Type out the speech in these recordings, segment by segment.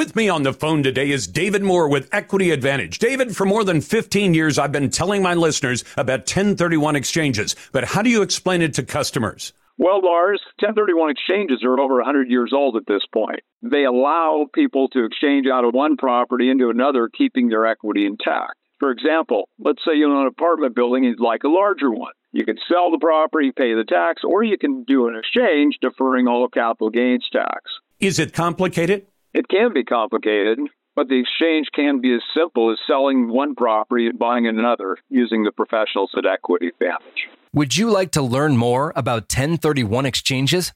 With me on the phone today is David Moore with Equity Advantage. David, for more than 15 years, I've been telling my listeners about 1031 exchanges, but how do you explain it to customers? Well, Lars, 1031 exchanges are over 100 years old at this point. They allow people to exchange out of one property into another, keeping their equity intact. For example, let's say you own an apartment building and you'd like a larger one. You can sell the property, pay the tax, or you can do an exchange deferring all capital gains tax. Is it complicated? It can be complicated, but the exchange can be as simple as selling one property and buying another using the professionals at Equity Advantage. Would you like to learn more about 1031 exchanges?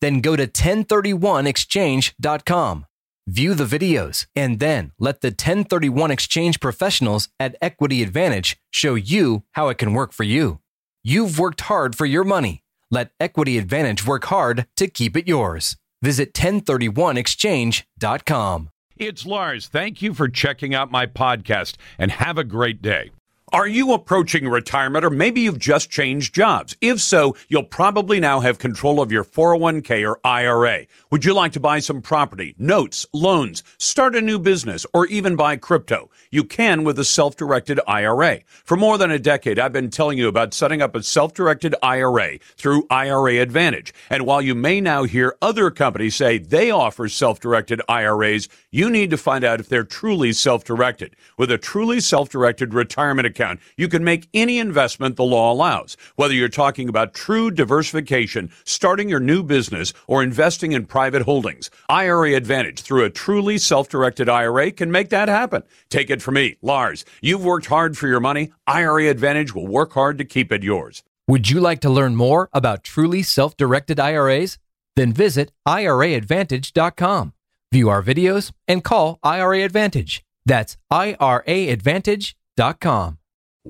Then go to 1031exchange.com, view the videos, and then let the 1031 exchange professionals at Equity Advantage show you how it can work for you. You've worked hard for your money. Let Equity Advantage work hard to keep it yours. Visit 1031exchange.com. It's Lars. Thank you for checking out my podcast and have a great day. Are you approaching retirement or maybe you've just changed jobs? If so, you'll probably now have control of your 401k or IRA. Would you like to buy some property, notes, loans, start a new business, or even buy crypto? You can with a self-directed IRA. For more than a decade, I've been telling you about setting up a self-directed IRA through IRA Advantage. And while you may now hear other companies say they offer self-directed IRAs, you need to find out if they're truly self-directed. With a truly self-directed retirement account, account, you can make any investment the law allows. Whether you're talking about true diversification, starting your new business, or investing in private holdings, IRA Advantage through a truly self directed IRA can make that happen. Take it from me, Lars. You've worked hard for your money. IRA Advantage will work hard to keep it yours. Would you like to learn more about truly self directed IRAs? Then visit IRAadvantage.com, view our videos, and call IRA Advantage. That's IRAadvantage.com.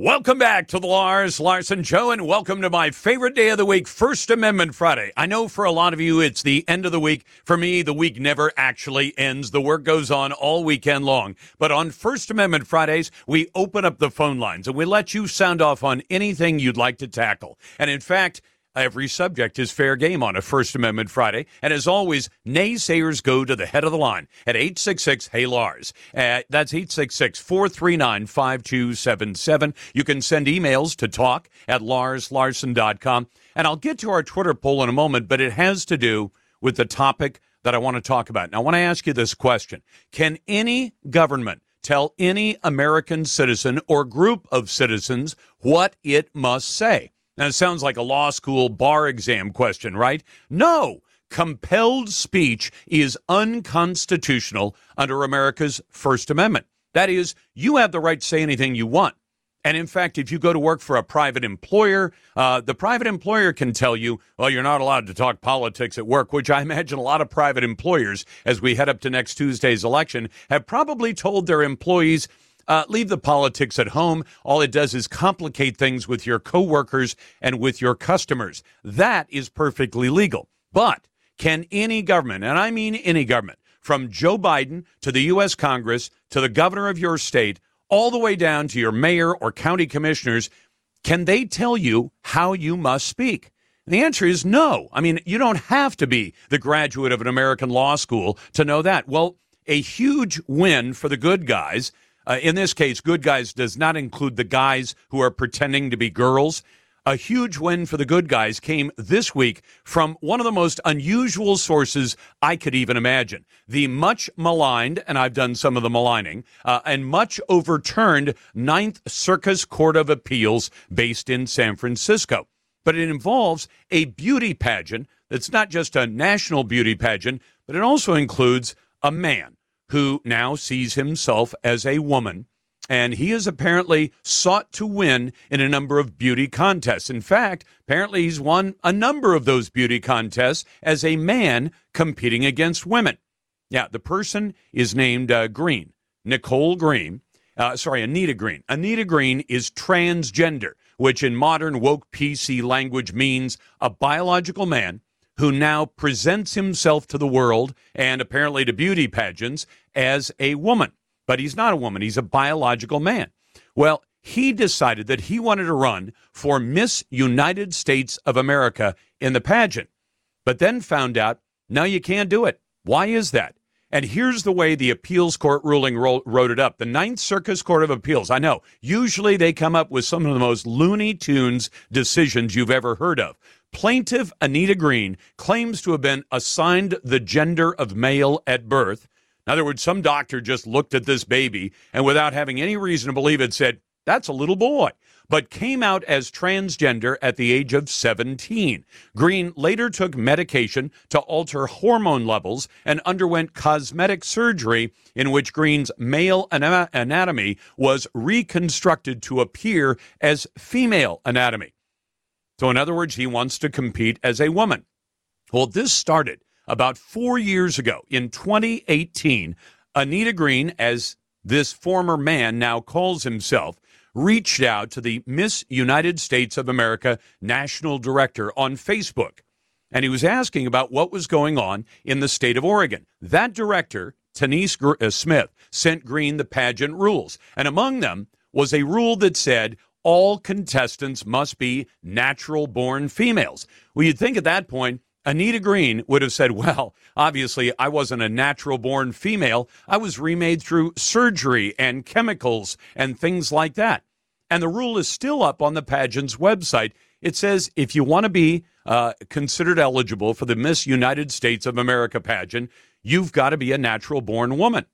Welcome back to the Lars Larson Show, and welcome to my favorite day of the week, First Amendment Friday. I know for a lot of you, it's the end of the week. For me, the week never actually ends. The work goes on all weekend long. But on First Amendment Fridays, we open up the phone lines and we let you sound off on anything you'd like to tackle. And in fact, Every subject is fair game on a First Amendment Friday. And as always, naysayers go to the head of the line at 866 Hey Lars. Uh, that's 866 439 5277. You can send emails to talk at larslarson.com. And I'll get to our Twitter poll in a moment, but it has to do with the topic that I want to talk about. Now, I want to ask you this question Can any government tell any American citizen or group of citizens what it must say? Now, it sounds like a law school bar exam question, right? No. Compelled speech is unconstitutional under America's First Amendment. That is, you have the right to say anything you want. And in fact, if you go to work for a private employer, uh, the private employer can tell you, well, you're not allowed to talk politics at work, which I imagine a lot of private employers, as we head up to next Tuesday's election, have probably told their employees, uh, leave the politics at home. All it does is complicate things with your coworkers and with your customers. That is perfectly legal. But can any government, and I mean any government, from Joe Biden to the U.S. Congress to the governor of your state, all the way down to your mayor or county commissioners, can they tell you how you must speak? And the answer is no. I mean, you don't have to be the graduate of an American law school to know that. Well, a huge win for the good guys uh, in this case, good guys does not include the guys who are pretending to be girls. A huge win for the good guys came this week from one of the most unusual sources I could even imagine. The much maligned, and I've done some of the maligning, uh, and much overturned Ninth Circus Court of Appeals based in San Francisco. But it involves a beauty pageant that's not just a national beauty pageant, but it also includes a man who now sees himself as a woman. And he has apparently sought to win in a number of beauty contests. In fact, apparently he's won a number of those beauty contests as a man competing against women. Yeah, the person is named uh, Green, Nicole Green. Uh, sorry, Anita Green. Anita Green is transgender, which in modern woke PC language means a biological man who now presents himself to the world and apparently to beauty pageants as a woman. But he's not a woman, he's a biological man. Well, he decided that he wanted to run for Miss United States of America in the pageant, but then found out, no, you can't do it. Why is that? And here's the way the appeals court ruling ro- wrote it up. The Ninth Circuit Court of Appeals, I know, usually they come up with some of the most Looney Tunes decisions you've ever heard of. Plaintiff Anita Green claims to have been assigned the gender of male at birth. In other words, some doctor just looked at this baby and without having any reason to believe it said, that's a little boy but came out as transgender at the age of 17. Green later took medication to alter hormone levels and underwent cosmetic surgery in which Green's male anatomy was reconstructed to appear as female anatomy. So, in other words, he wants to compete as a woman. Well, this started about four years ago in 2018. Anita Green, as this former man now calls himself, reached out to the Miss United States of America national director on Facebook. And he was asking about what was going on in the state of Oregon. That director, Tanise uh, Smith, sent Green the pageant rules. And among them was a rule that said all contestants must be natural born females. Well, you'd think at that point, Anita Green would have said, Well, obviously, I wasn't a natural born female. I was remade through surgery and chemicals and things like that. And the rule is still up on the pageant's website. It says if you want to be uh, considered eligible for the Miss United States of America pageant, you've got to be a natural born woman.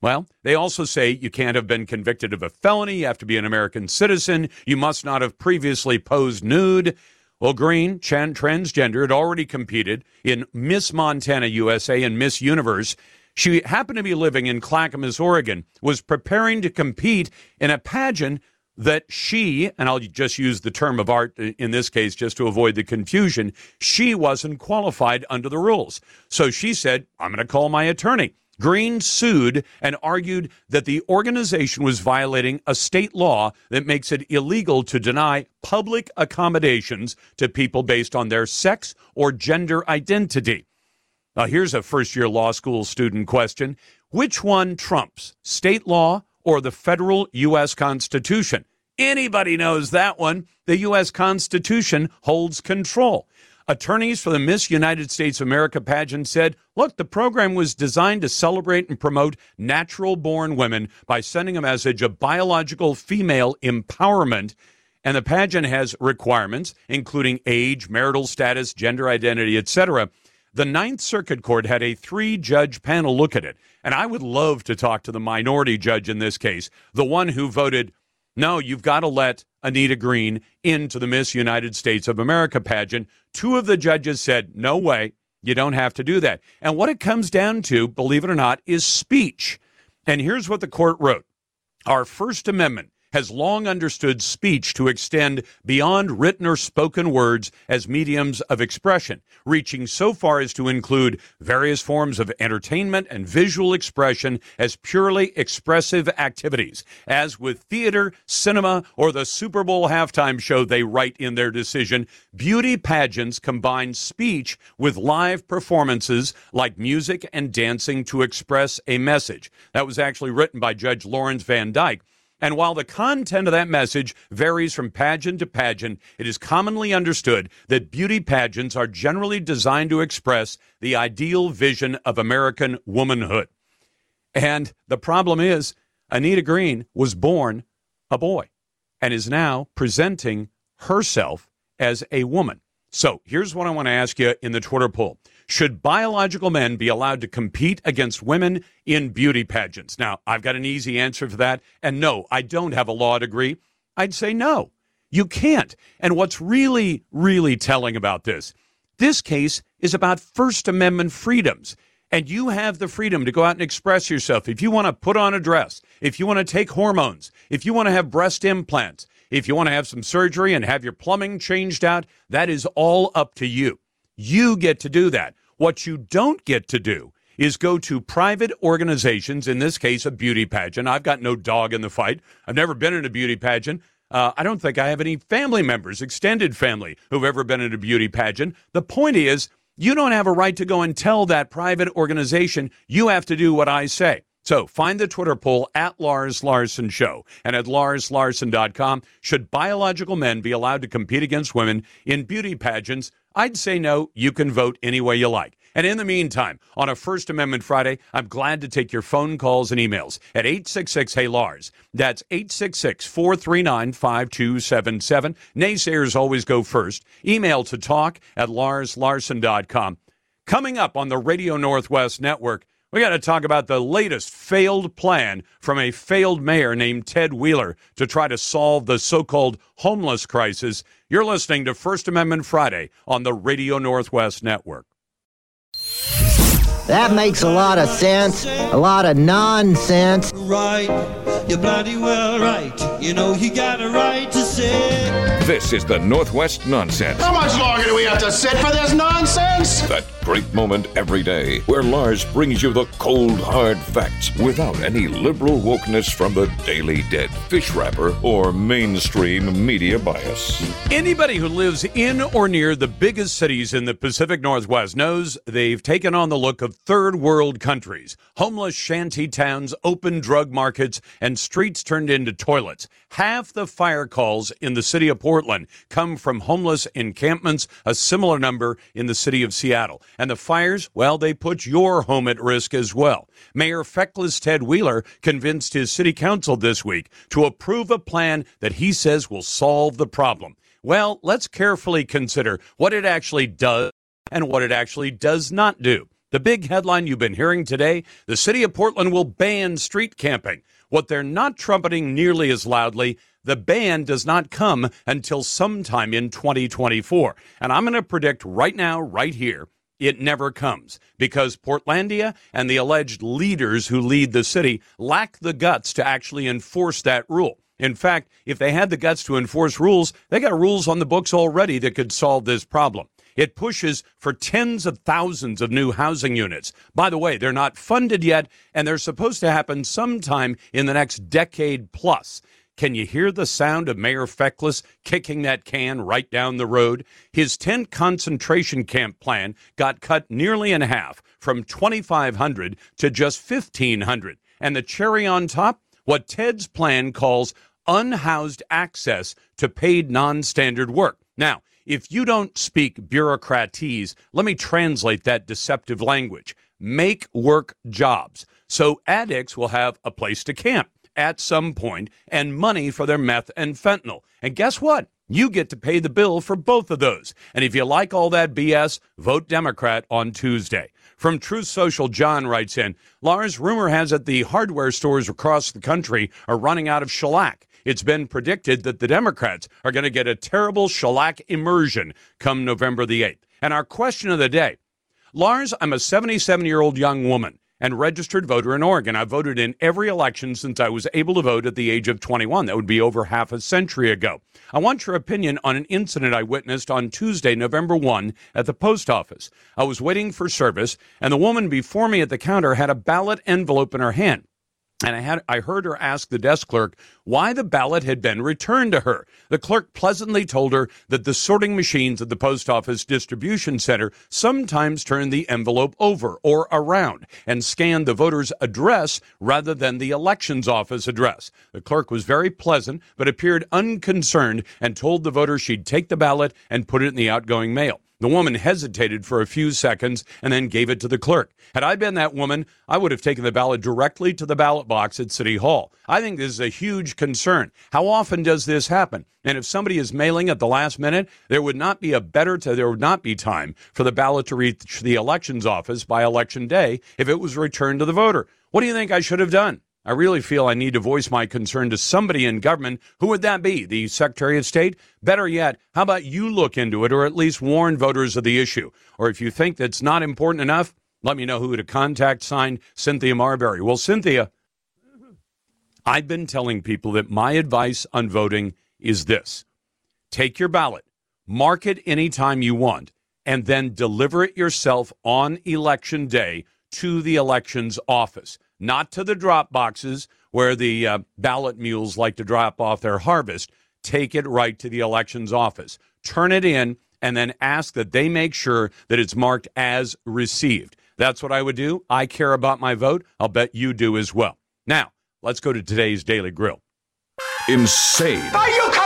Well, they also say you can't have been convicted of a felony. You have to be an American citizen. You must not have previously posed nude. Well, Green, Chan, transgender, had already competed in Miss Montana USA and Miss Universe. She happened to be living in Clackamas, Oregon, was preparing to compete in a pageant that she, and I'll just use the term of art in this case just to avoid the confusion, she wasn't qualified under the rules. So she said, I'm going to call my attorney. Green sued and argued that the organization was violating a state law that makes it illegal to deny public accommodations to people based on their sex or gender identity. Now, here's a first year law school student question Which one trumps, state law or the federal U.S. Constitution? Anybody knows that one. The U.S. Constitution holds control. Attorneys for the Miss United States America pageant said, look, the program was designed to celebrate and promote natural born women by sending a message of biological female empowerment. And the pageant has requirements, including age, marital status, gender identity, etc. The Ninth Circuit Court had a three judge panel look at it. And I would love to talk to the minority judge in this case, the one who voted no, you've got to let Anita Green into the Miss United States of America pageant. Two of the judges said, no way, you don't have to do that. And what it comes down to, believe it or not, is speech. And here's what the court wrote Our First Amendment has long understood speech to extend beyond written or spoken words as mediums of expression, reaching so far as to include various forms of entertainment and visual expression as purely expressive activities. As with theater, cinema, or the Super Bowl halftime show, they write in their decision, beauty pageants combine speech with live performances like music and dancing to express a message. That was actually written by Judge Lawrence VanDyke. And while the content of that message varies from pageant to pageant, it is commonly understood that beauty pageants are generally designed to express the ideal vision of American womanhood. And the problem is, Anita Green was born a boy and is now presenting herself as a woman. So here's what I want to ask you in the Twitter poll should biological men be allowed to compete against women in beauty pageants? Now, I've got an easy answer for that. And no, I don't have a law degree. I'd say no, you can't. And what's really, really telling about this, this case is about First Amendment freedoms. And you have the freedom to go out and express yourself. If you want to put on a dress, if you want to take hormones, if you want to have breast implants, if you want to have some surgery and have your plumbing changed out, that is all up to you. You get to do that. What you don't get to do is go to private organizations, in this case, a beauty pageant. I've got no dog in the fight. I've never been in a beauty pageant. Uh, I don't think I have any family members, extended family, who've ever been in a beauty pageant. The point is, you don't have a right to go and tell that private organization you have to do what I say. So find the Twitter poll at Lars Larson Show and at larslarson.com. Should biological men be allowed to compete against women in beauty pageants? I'd say no. You can vote any way you like. And in the meantime, on a First Amendment Friday, I'm glad to take your phone calls and emails at 866 Hey Lars. That's 866 439 5277. Naysayers always go first. Email to talk at larslarson.com. Coming up on the Radio Northwest Network, we got to talk about the latest failed plan from a failed mayor named Ted Wheeler to try to solve the so called homeless crisis. You're listening to First Amendment Friday on the Radio Northwest Network. That makes a lot of sense. A lot of nonsense. Right, you're bloody well right. You know you got a right to say. This is the Northwest Nonsense. How much longer do we have to sit for this nonsense? That great moment every day where Lars brings you the cold, hard facts without any liberal wokeness from the Daily Dead, fish wrapper, or mainstream media bias. Anybody who lives in or near the biggest cities in the Pacific Northwest knows they've taken on the look of third world countries. Homeless shanty towns, open drug markets, and streets turned into toilets. Half the fire calls in the city of Portland come from homeless encampments, a similar number in the city of Seattle. And the fires, well, they put your home at risk as well. Mayor Feckless Ted Wheeler convinced his city council this week to approve a plan that he says will solve the problem. Well, let's carefully consider what it actually does and what it actually does not do. The big headline you've been hearing today the city of Portland will ban street camping. What they're not trumpeting nearly as loudly, the ban does not come until sometime in 2024. And I'm going to predict right now, right here, it never comes because Portlandia and the alleged leaders who lead the city lack the guts to actually enforce that rule. In fact, if they had the guts to enforce rules, they got rules on the books already that could solve this problem. It pushes for tens of thousands of new housing units. By the way, they're not funded yet, and they're supposed to happen sometime in the next decade plus. Can you hear the sound of Mayor Feckless kicking that can right down the road? His tent concentration camp plan got cut nearly in half from 2,500 to just 1,500. And the cherry on top? What Ted's plan calls unhoused access to paid non standard work. Now, if you don't speak bureaucratese, let me translate that deceptive language. Make work jobs. So addicts will have a place to camp at some point and money for their meth and fentanyl. And guess what? You get to pay the bill for both of those. And if you like all that BS, vote Democrat on Tuesday. From Truth Social, John writes in Lars, rumor has it the hardware stores across the country are running out of shellac. It's been predicted that the Democrats are going to get a terrible shellac immersion come November the 8th. And our question of the day Lars, I'm a 77 year old young woman and registered voter in Oregon. I've voted in every election since I was able to vote at the age of 21. That would be over half a century ago. I want your opinion on an incident I witnessed on Tuesday, November 1, at the post office. I was waiting for service, and the woman before me at the counter had a ballot envelope in her hand and I had I heard her ask the desk clerk why the ballot had been returned to her. The clerk pleasantly told her that the sorting machines at the post office distribution center sometimes turn the envelope over or around and scan the voter's address rather than the elections office address. The clerk was very pleasant but appeared unconcerned and told the voter she'd take the ballot and put it in the outgoing mail. The woman hesitated for a few seconds and then gave it to the clerk. Had I been that woman, I would have taken the ballot directly to the ballot box at City Hall. I think this is a huge concern. How often does this happen? And if somebody is mailing at the last minute, there would not be a better to, there would not be time for the ballot to reach the elections office by election day if it was returned to the voter. What do you think I should have done? I really feel I need to voice my concern to somebody in government. Who would that be? The Secretary of State? Better yet, how about you look into it or at least warn voters of the issue? Or if you think that's not important enough, let me know who to contact. Signed, Cynthia Marbury. Well, Cynthia, I've been telling people that my advice on voting is this take your ballot, mark it anytime you want, and then deliver it yourself on election day to the elections office not to the drop boxes where the uh, ballot mules like to drop off their harvest. Take it right to the elections office. Turn it in and then ask that they make sure that it's marked as received. That's what I would do. I care about my vote. I'll bet you do as well. Now, let's go to today's Daily Grill. Insane. Are you completely insane?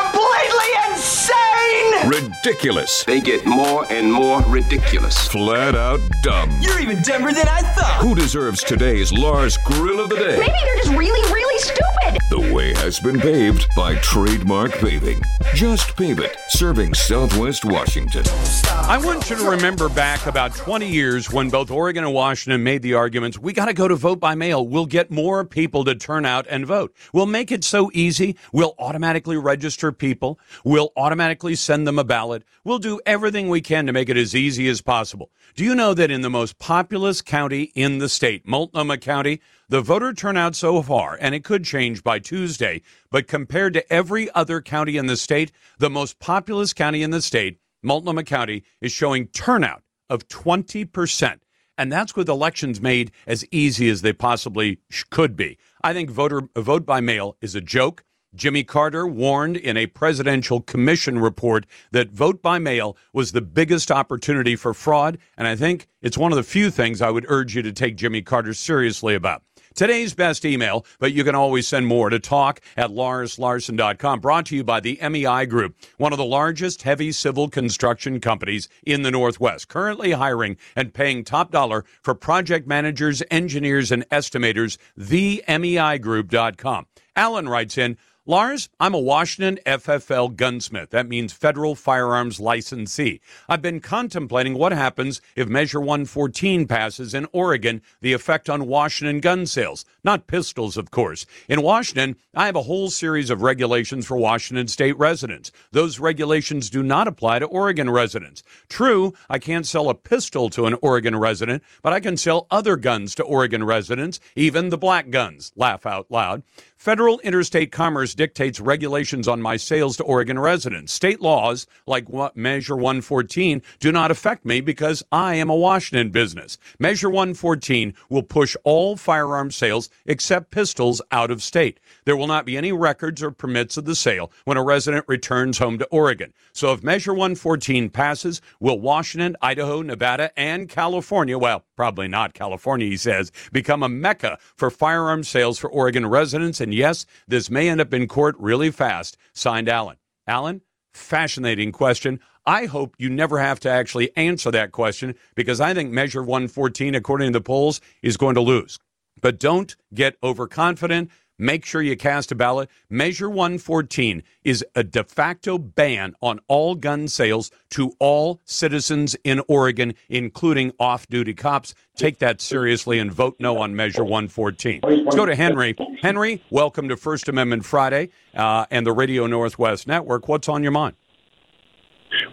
Ridiculous, They get more and more ridiculous. flat out dumb. You're even dumber than I thought. Who deserves today's Lars Grill of the Day? Maybe they're just really, really stupid. The way has been paved by Trademark Paving. Just pave it, serving Southwest Washington. I want you to remember back about 20 years when both Oregon and Washington made the arguments we got to go to vote by mail. We'll get more people to turn out and vote. We'll make it so easy. We'll automatically register people. We'll automatically send them a ballot. We'll do everything we can to make it as easy as possible. Do you know that in the most populous county in the state, Multnomah County, the voter turnout so far, and it could change by Tuesday, but compared to every other county in the state, the most populous county in the state, Multnomah County, is showing turnout of 20%. And that's with elections made as easy as they possibly could be. I think voter vote by mail is a joke. Jimmy Carter warned in a presidential commission report that vote by mail was the biggest opportunity for fraud. And I think it's one of the few things I would urge you to take Jimmy Carter seriously about. Today's best email, but you can always send more to talk at larslarson.com. Brought to you by the MEI Group, one of the largest heavy civil construction companies in the Northwest, currently hiring and paying top dollar for project managers, engineers, and estimators. TheMEIGroup.com. Alan writes in, Lars, I'm a Washington FFL gunsmith. That means federal firearms licensee. I've been contemplating what happens if Measure 114 passes in Oregon, the effect on Washington gun sales. Not pistols, of course. In Washington, I have a whole series of regulations for Washington state residents. Those regulations do not apply to Oregon residents. True, I can't sell a pistol to an Oregon resident, but I can sell other guns to Oregon residents, even the black guns. Laugh out loud. Federal interstate commerce dictates regulations on my sales to Oregon residents. State laws, like Measure 114, do not affect me because I am a Washington business. Measure 114 will push all firearm sales except pistols out of state. There will not be any records or permits of the sale when a resident returns home to Oregon. So if Measure 114 passes, will Washington, Idaho, Nevada, and California, well, probably not California, he says, become a mecca for firearm sales for Oregon residents? And yes, this may end up in court really fast. Signed Alan. Alan, fascinating question. I hope you never have to actually answer that question because I think Measure 114, according to the polls, is going to lose. But don't get overconfident. Make sure you cast a ballot. Measure 114 is a de facto ban on all gun sales to all citizens in Oregon, including off duty cops. Take that seriously and vote no on Measure 114. Let's go to Henry. Henry, welcome to First Amendment Friday uh, and the Radio Northwest Network. What's on your mind?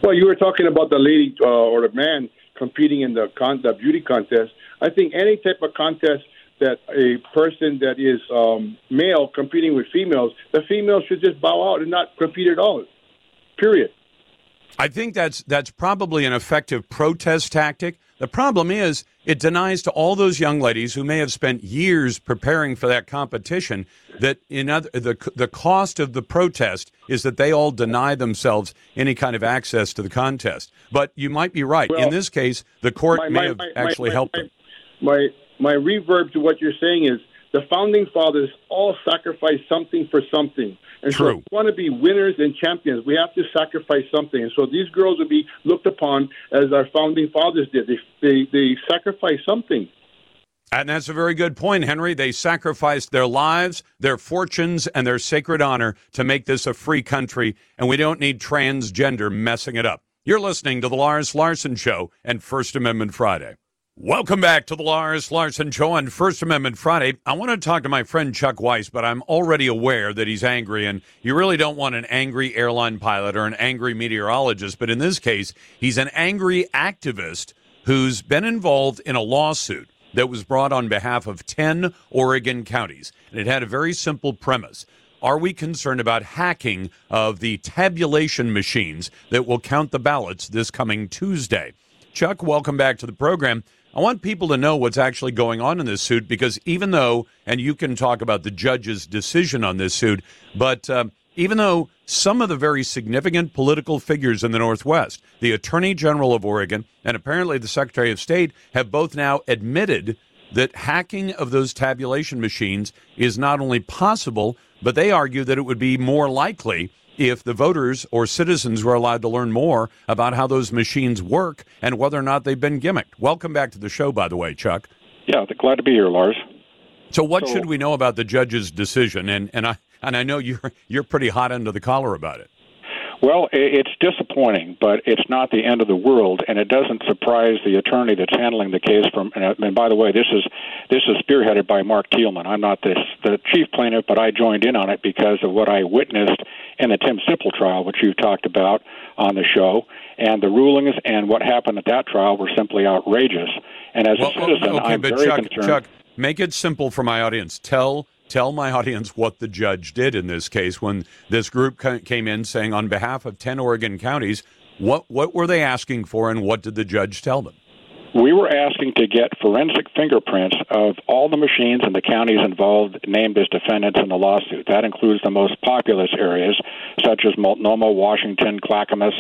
Well, you were talking about the lady uh, or the man competing in the, con- the beauty contest. I think any type of contest that a person that is um, male competing with females, the female should just bow out and not compete at all. Period. I think that's that's probably an effective protest tactic. The problem is it denies to all those young ladies who may have spent years preparing for that competition that in other, the the cost of the protest is that they all deny themselves any kind of access to the contest. But you might be right. Well, in this case, the court my- may my- have my- actually helped them. My my reverb to what you're saying is the founding fathers all sacrificed something for something. And so if we want to be winners and champions, we have to sacrifice something. And so these girls will be looked upon as our founding fathers did. They they, they sacrificed something. And that's a very good point, Henry. They sacrificed their lives, their fortunes, and their sacred honor to make this a free country, and we don't need transgender messing it up. You're listening to The Lars Larson Show and First Amendment Friday. Welcome back to the Lars Larson Show on First Amendment Friday. I want to talk to my friend Chuck Weiss, but I'm already aware that he's angry, and you really don't want an angry airline pilot or an angry meteorologist. But in this case, he's an angry activist who's been involved in a lawsuit that was brought on behalf of 10 Oregon counties. And it had a very simple premise. Are we concerned about hacking of the tabulation machines that will count the ballots this coming Tuesday? Chuck, welcome back to the program. I want people to know what's actually going on in this suit because even though, and you can talk about the judge's decision on this suit, but uh, even though some of the very significant political figures in the Northwest, the Attorney General of Oregon and apparently the Secretary of State, have both now admitted that hacking of those tabulation machines is not only possible, but they argue that it would be more likely if the voters or citizens were allowed to learn more about how those machines work and whether or not they've been gimmicked. Welcome back to the show, by the way, Chuck. Yeah, glad to be here, Lars. So, what so, should we know about the judge's decision? And and I and I know you're you're pretty hot under the collar about it. Well, it's disappointing, but it's not the end of the world, and it doesn't surprise the attorney that's handling the case. From and uh, by the way, this is this is spearheaded by Marc Thielman. I'm not this, the chief plaintiff, but I joined in on it because of what I witnessed in the Tim Sipple trial, which you've talked about on the show, and the rulings and what happened at that trial were simply outrageous. And as well, a citizen, okay, I'm but very Chuck, concerned. Chuck, make it simple for my audience. Tell tell my audience what the judge did in this case when this group came in saying on behalf of 10 Oregon counties what what were they asking for and what did the judge tell them we were asking to get forensic fingerprints of all the machines in the counties involved named as defendants in the lawsuit. That includes the most populous areas, such as Multnomah, Washington, Clackamas,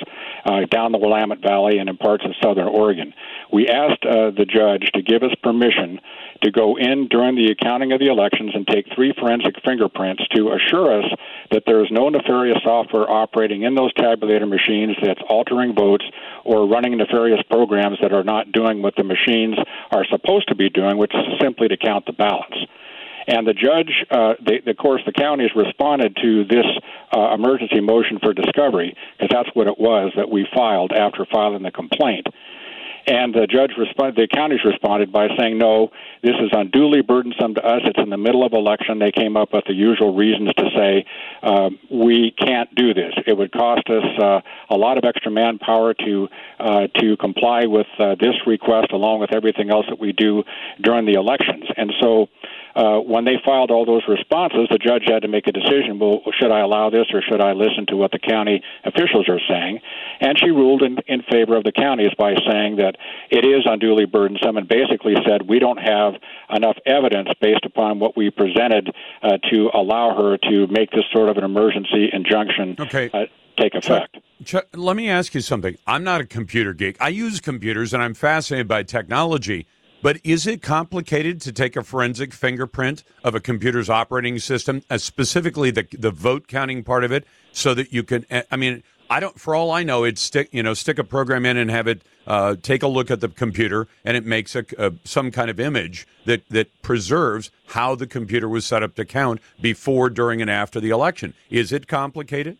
uh, down the Willamette Valley, and in parts of southern Oregon. We asked uh, the judge to give us permission to go in during the accounting of the elections and take three forensic fingerprints to assure us that there is no nefarious software operating in those tabulator machines that's altering votes or running nefarious programs that are not doing what the machines are supposed to be doing, which is simply to count the ballots. And the judge, uh, they, of course, the counties responded to this uh, emergency motion for discovery, because that's what it was that we filed after filing the complaint. And the judge responded, the counties responded by saying, no, this is unduly burdensome to us. It's in the middle of election. They came up with the usual reasons to say, uh, we can't do this. It would cost us uh, a lot of extra manpower to, uh, to comply with uh, this request along with everything else that we do during the elections. And so, uh, when they filed all those responses, the judge had to make a decision. Well, should I allow this or should I listen to what the county officials are saying? And she ruled in, in favor of the counties by saying that it is unduly burdensome and basically said we don't have enough evidence based upon what we presented uh, to allow her to make this sort of an emergency injunction okay. uh, take effect. Chuck, Chuck, let me ask you something. I'm not a computer geek. I use computers and I'm fascinated by technology. But is it complicated to take a forensic fingerprint of a computer's operating system, uh, specifically the the vote counting part of it, so that you can? I mean, I don't. For all I know, it's stick you know stick a program in and have it uh, take a look at the computer, and it makes a, a, some kind of image that that preserves how the computer was set up to count before, during, and after the election. Is it complicated?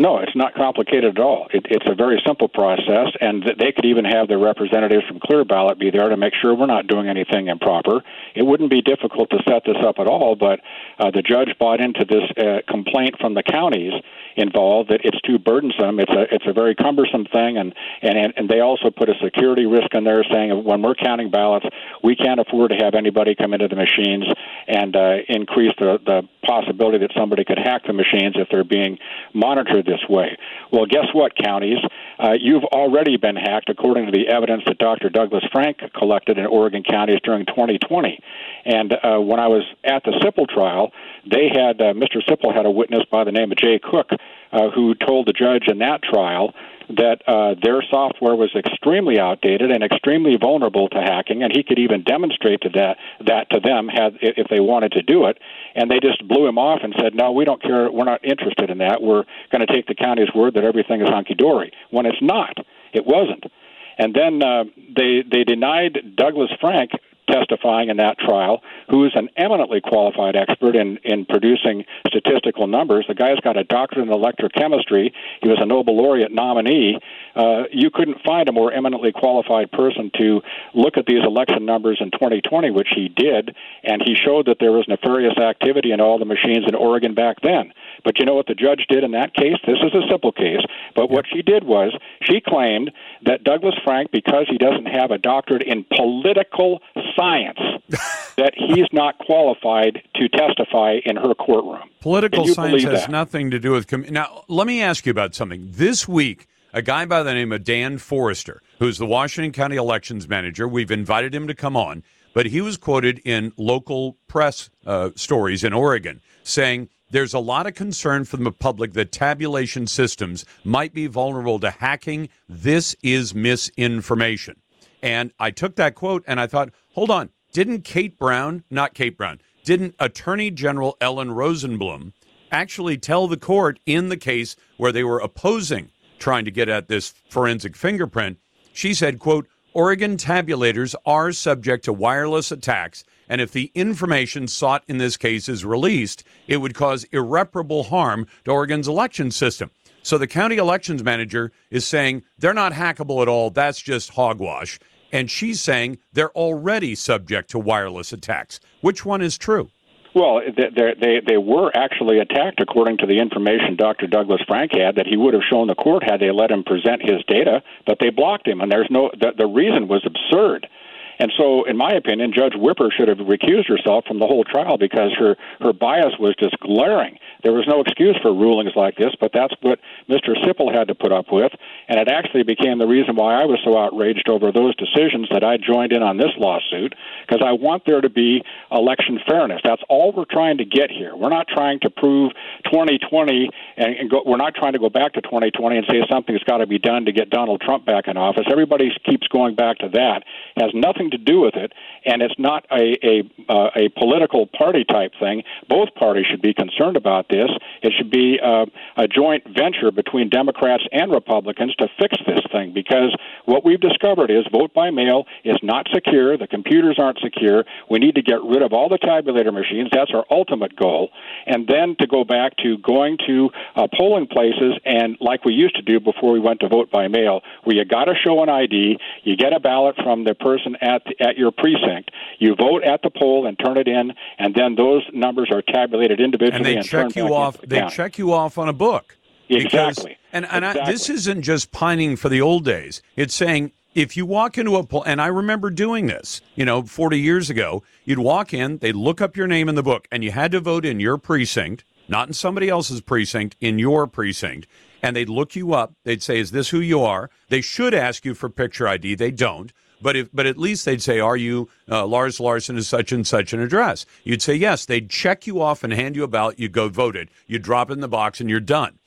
No, it's not complicated at all. It, it's a very simple process, and they could even have their representatives from Clear Ballot be there to make sure we're not doing anything improper. It wouldn't be difficult to set this up at all, but uh, the judge bought into this uh, complaint from the counties involved that it's too burdensome. It's a it's a very cumbersome thing, and and and they also put a security risk in there, saying when we're counting ballots, we can't afford to have anybody come into the machines and uh, increase the the possibility that somebody could hack the machines if they're being monitored this way. Well, guess what, counties? Uh, you've already been hacked, according to the evidence that Dr. Douglas Frank collected in Oregon counties during 2020. And uh, when I was at the Sipple trial, they had uh, Mr. Sipple had a witness by the name of Jay Cook, uh, who told the judge in that trial that uh, their software was extremely outdated and extremely vulnerable to hacking, and he could even demonstrate to that that to them had if they wanted to do it, and they just blew him off and said, "No, we don't care. We're not interested in that. We're going to take the county's word that everything is hunky dory." When it's not, it wasn't. And then uh, they they denied Douglas Frank testifying in that trial, who is an eminently qualified expert in, in producing statistical numbers. The guy's got a doctorate in electrochemistry. He was a Nobel laureate nominee. Uh, you couldn't find a more eminently qualified person to look at these election numbers in 2020, which he did, and he showed that there was nefarious activity in all the machines in Oregon back then. But you know what the judge did in that case? This is a simple case. But what she did was she claimed that Douglas Frank, because he doesn't have a doctorate in political science, that he's not qualified to testify in her courtroom. Political science has that? nothing to do with. Com- now, let me ask you about something. This week, a guy by the name of Dan Forrester, who's the Washington County elections manager, we've invited him to come on, but he was quoted in local press uh, stories in Oregon saying there's a lot of concern from the public that tabulation systems might be vulnerable to hacking. This is misinformation. And I took that quote and I thought, hold on, didn't Kate Brown, not Kate Brown, didn't Attorney General Ellen Rosenblum actually tell the court in the case where they were opposing trying to get at this forensic fingerprint. She said, quote, Oregon tabulators are subject to wireless attacks, and if the information sought in this case is released, it would cause irreparable harm to Oregon's election system. So the county elections manager is saying they're not hackable at all. That's just hogwash. And she's saying they're already subject to wireless attacks. Which one is true? Well, they, they they were actually attacked, according to the information Dr. Douglas Frank had, that he would have shown the court had they let him present his data, but they blocked him, and there's no the, the reason was absurd. And so, in my opinion, Judge Whipper should have recused herself from the whole trial because her her bias was just glaring. There was no excuse for rulings like this, but that's what Mr. Sipple had to put up with, and it actually became the reason why I was so outraged over those decisions that I joined in on this lawsuit because I want there to be election fairness. That's all we're trying to get here. We're not trying to prove 2020 and, and go, we're not trying to go back to 2020 and say something's got to be done to get Donald Trump back in office. Everybody keeps going back to that. It has nothing to do with it, and it's not a a, uh, a political party type thing. Both parties should be concerned about this. It should be uh, a joint venture between Democrats and Republicans to fix this thing because what we've discovered is vote by mail is not secure. The computers aren't secure. We need to get rid of all the tabulator machines. That's our ultimate goal. And then to go back to going to uh, polling places and like we used to do before we went to vote by mail, where you got to show an ID, you get a ballot from the person at the, at your precinct, you vote at the poll and turn it in, and then those numbers are tabulated individually and they and check you off. The they county. check you off on a book. Exactly. Because, and and I, this isn't just pining for the old days. It's saying if you walk into a poll, and I remember doing this, you know, 40 years ago, you'd walk in, they'd look up your name in the book, and you had to vote in your precinct, not in somebody else's precinct, in your precinct. And they'd look you up. They'd say, "Is this who you are?" They should ask you for picture ID. They don't. But if, but at least they'd say, "Are you uh, Lars Larson is such and such an address?" You'd say yes. They'd check you off and hand you a ballot. You go vote it. You drop it in the box and you're done.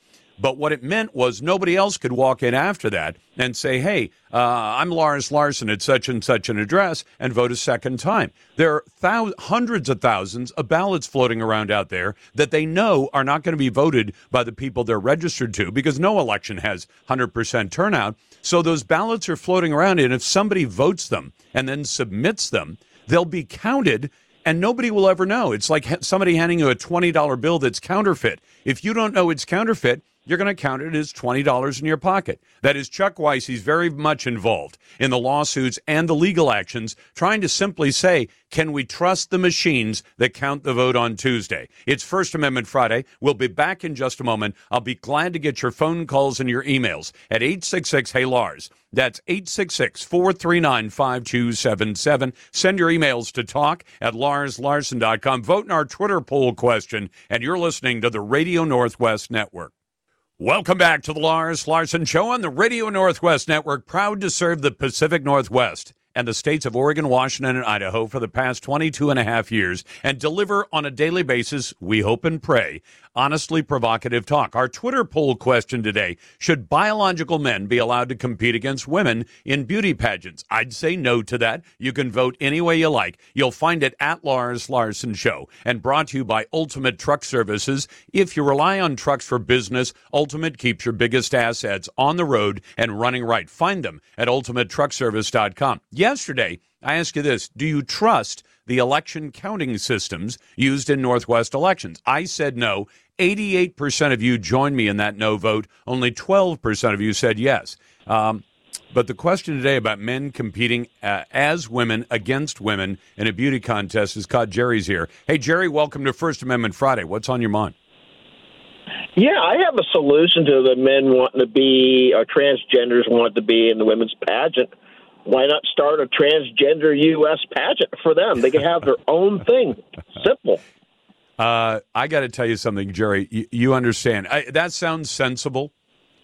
But what it meant was nobody else could walk in after that and say, hey, uh, I'm Lars Larson at such and such an address and vote a second time. There are hundreds of thousands of ballots floating around out there that they know are not going to be voted by the people they're registered to because no election has 100% turnout. So those ballots are floating around, and if somebody votes them and then submits them, they'll be counted and nobody will ever know. It's like somebody handing you a $20 bill that's counterfeit. If you don't know it's counterfeit, you're going to count it as $20 in your pocket. That is Chuck Weiss. He's very much involved in the lawsuits and the legal actions, trying to simply say, can we trust the machines that count the vote on Tuesday? It's First Amendment Friday. We'll be back in just a moment. I'll be glad to get your phone calls and your emails at 866 Hey Lars. That's 866 439 5277. Send your emails to talk at larslarson.com. Vote in our Twitter poll question, and you're listening to the Radio Northwest Network. Welcome back to the Lars Larson Show on the Radio Northwest Network, proud to serve the Pacific Northwest and the states of Oregon, Washington, and Idaho for the past 22 and a half years and deliver on a daily basis, we hope and pray, honestly provocative talk. Our Twitter poll question today Should biological men be allowed to compete against women in beauty pageants? I'd say no to that. You can vote any way you like. You'll find it at Lars Larson Show and brought to you by Ultimate Truck Services. If you rely on trucks for business, Ultimate keeps your biggest assets on the road and running right. Find them at ultimatetruckservice.com. Yesterday, I asked you this Do you trust the election counting systems used in Northwest elections? I said no. 88% of you joined me in that no vote. Only 12% of you said yes. Um, but the question today about men competing uh, as women against women in a beauty contest has caught Jerry's here. Hey, Jerry, welcome to First Amendment Friday. What's on your mind? Yeah, I have a solution to the men wanting to be, or transgenders want to be in the women's pageant. Why not start a transgender U.S. pageant for them? They can have their own thing. Simple. Uh, I got to tell you something, Jerry. You, you understand. I, that sounds sensible,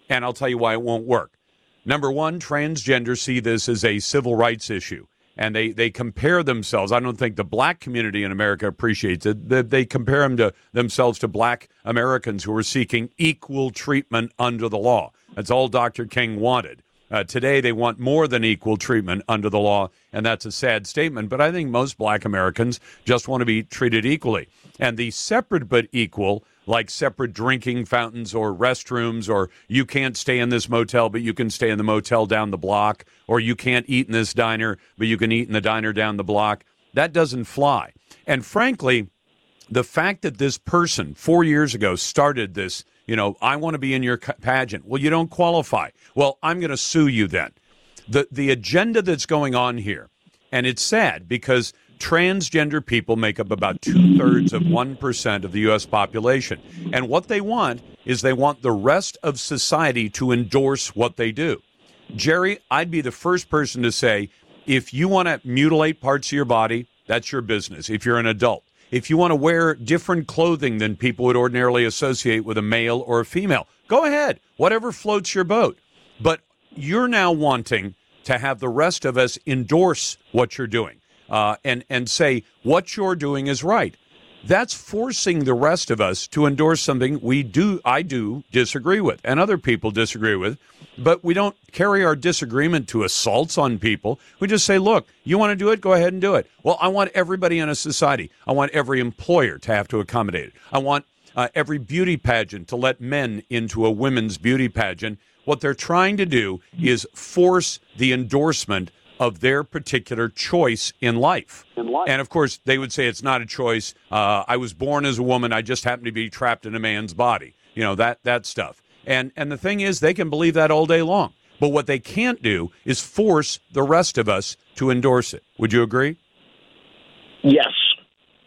and I'll tell you why it won't work. Number one, transgender see this as a civil rights issue, and they, they compare themselves. I don't think the black community in America appreciates it. They, they compare them to themselves to black Americans who are seeking equal treatment under the law. That's all Dr. King wanted. Uh, today, they want more than equal treatment under the law, and that's a sad statement. But I think most black Americans just want to be treated equally. And the separate but equal, like separate drinking fountains or restrooms, or you can't stay in this motel, but you can stay in the motel down the block, or you can't eat in this diner, but you can eat in the diner down the block, that doesn't fly. And frankly, the fact that this person four years ago started this you know, I want to be in your pageant. Well, you don't qualify. Well, I'm going to sue you then. The the agenda that's going on here, and it's sad because transgender people make up about two thirds of one percent of the U.S. population, and what they want is they want the rest of society to endorse what they do. Jerry, I'd be the first person to say if you want to mutilate parts of your body, that's your business. If you're an adult if you want to wear different clothing than people would ordinarily associate with a male or a female, go ahead. Whatever floats your boat. But you're now wanting to have the rest of us endorse what you're doing uh, and, and say what you're doing is right. That's forcing the rest of us to endorse something we do, I do disagree with, and other people disagree with. But we don't carry our disagreement to assaults on people. We just say, look, you want to do it? Go ahead and do it. Well, I want everybody in a society. I want every employer to have to accommodate it. I want uh, every beauty pageant to let men into a women's beauty pageant. What they're trying to do is force the endorsement of their particular choice in life. in life. And of course, they would say it's not a choice. Uh, I was born as a woman. I just happen to be trapped in a man's body. You know that that stuff. And and the thing is, they can believe that all day long. But what they can't do is force the rest of us to endorse it. Would you agree? Yes.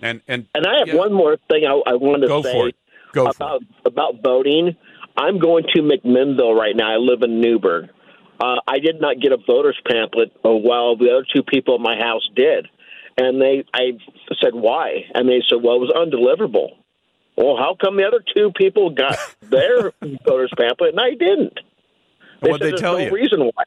And and and I have yeah. one more thing I, I wanted to Go say for it. Go about about voting. I'm going to McMinnville right now. I live in Newberg. Uh, I did not get a voter's pamphlet while the other two people in my house did. And they, I said, why? And they said, well, it was undeliverable. Well, how come the other two people got their voter's pamphlet and I didn't? What they tell no you? Reason why?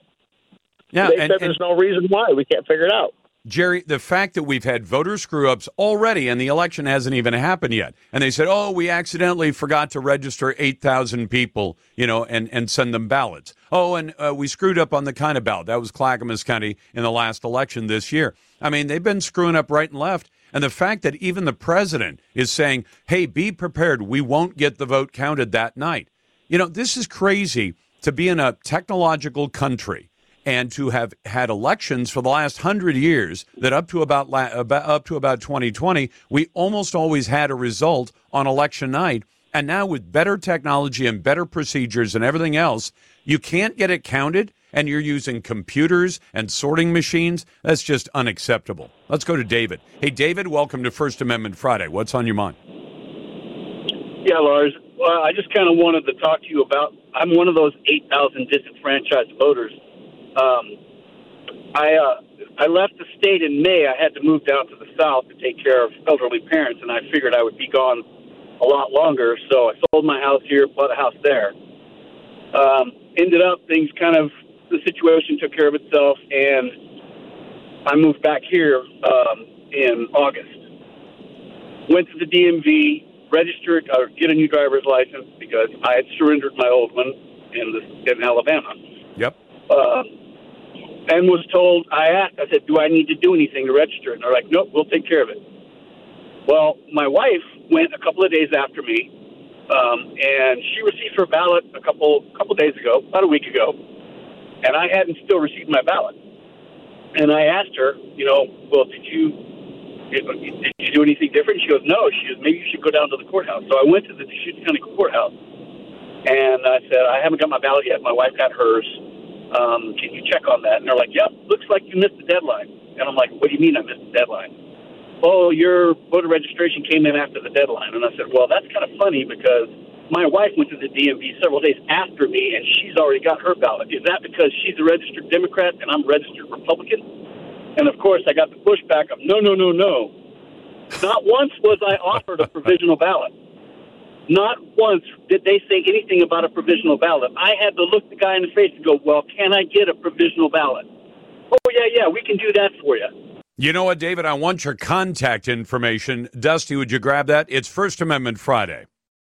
Yeah, they and, said there's no reason why. We can't figure it out. Jerry, the fact that we've had voter screw ups already and the election hasn't even happened yet. And they said, oh, we accidentally forgot to register 8,000 people, you know, and, and send them ballots. Oh, and uh, we screwed up on the kind of ballot. That was Clackamas County in the last election this year. I mean, they've been screwing up right and left. And the fact that even the president is saying, hey, be prepared, we won't get the vote counted that night. You know, this is crazy to be in a technological country and to have had elections for the last hundred years that up to about, about up to about 2020 we almost always had a result on election night. And now with better technology and better procedures and everything else you can't get it counted and you're using computers and sorting machines. That's just unacceptable. Let's go to david. Hey david welcome to first amendment friday. What's on your mind? Yeah lars. Well, i just kind of wanted to talk to you about i'm one of those 8000 disenfranchised voters um, I uh, I left the state in May. I had to move down to the south to take care of elderly parents, and I figured I would be gone a lot longer. So I sold my house here, bought a house there. Um, ended up things kind of the situation took care of itself, and I moved back here um, in August. Went to the DMV, registered, or get a new driver's license because I had surrendered my old one in the in Alabama. Yep. Uh, and was told, I asked, I said, do I need to do anything to register? And they're like, nope, we'll take care of it. Well, my wife went a couple of days after me, um, and she received her ballot a couple couple days ago, about a week ago, and I hadn't still received my ballot. And I asked her, you know, well, did you did you do anything different? She goes, no. She goes, maybe you should go down to the courthouse. So I went to the Deschutes County Courthouse, and I said, I haven't got my ballot yet. My wife got hers. Um, can you check on that? And they're like, yep, looks like you missed the deadline. And I'm like, what do you mean I missed the deadline? Oh, your voter registration came in after the deadline. And I said, well, that's kind of funny because my wife went to the DMV several days after me, and she's already got her ballot. Is that because she's a registered Democrat and I'm registered Republican? And of course, I got the pushback of no, no, no, no. Not once was I offered a provisional ballot. Not once did they say anything about a provisional ballot. I had to look the guy in the face and go, "Well, can I get a provisional ballot?" Oh yeah, yeah, we can do that for you. You know what, David? I want your contact information. Dusty, would you grab that? It's First Amendment Friday.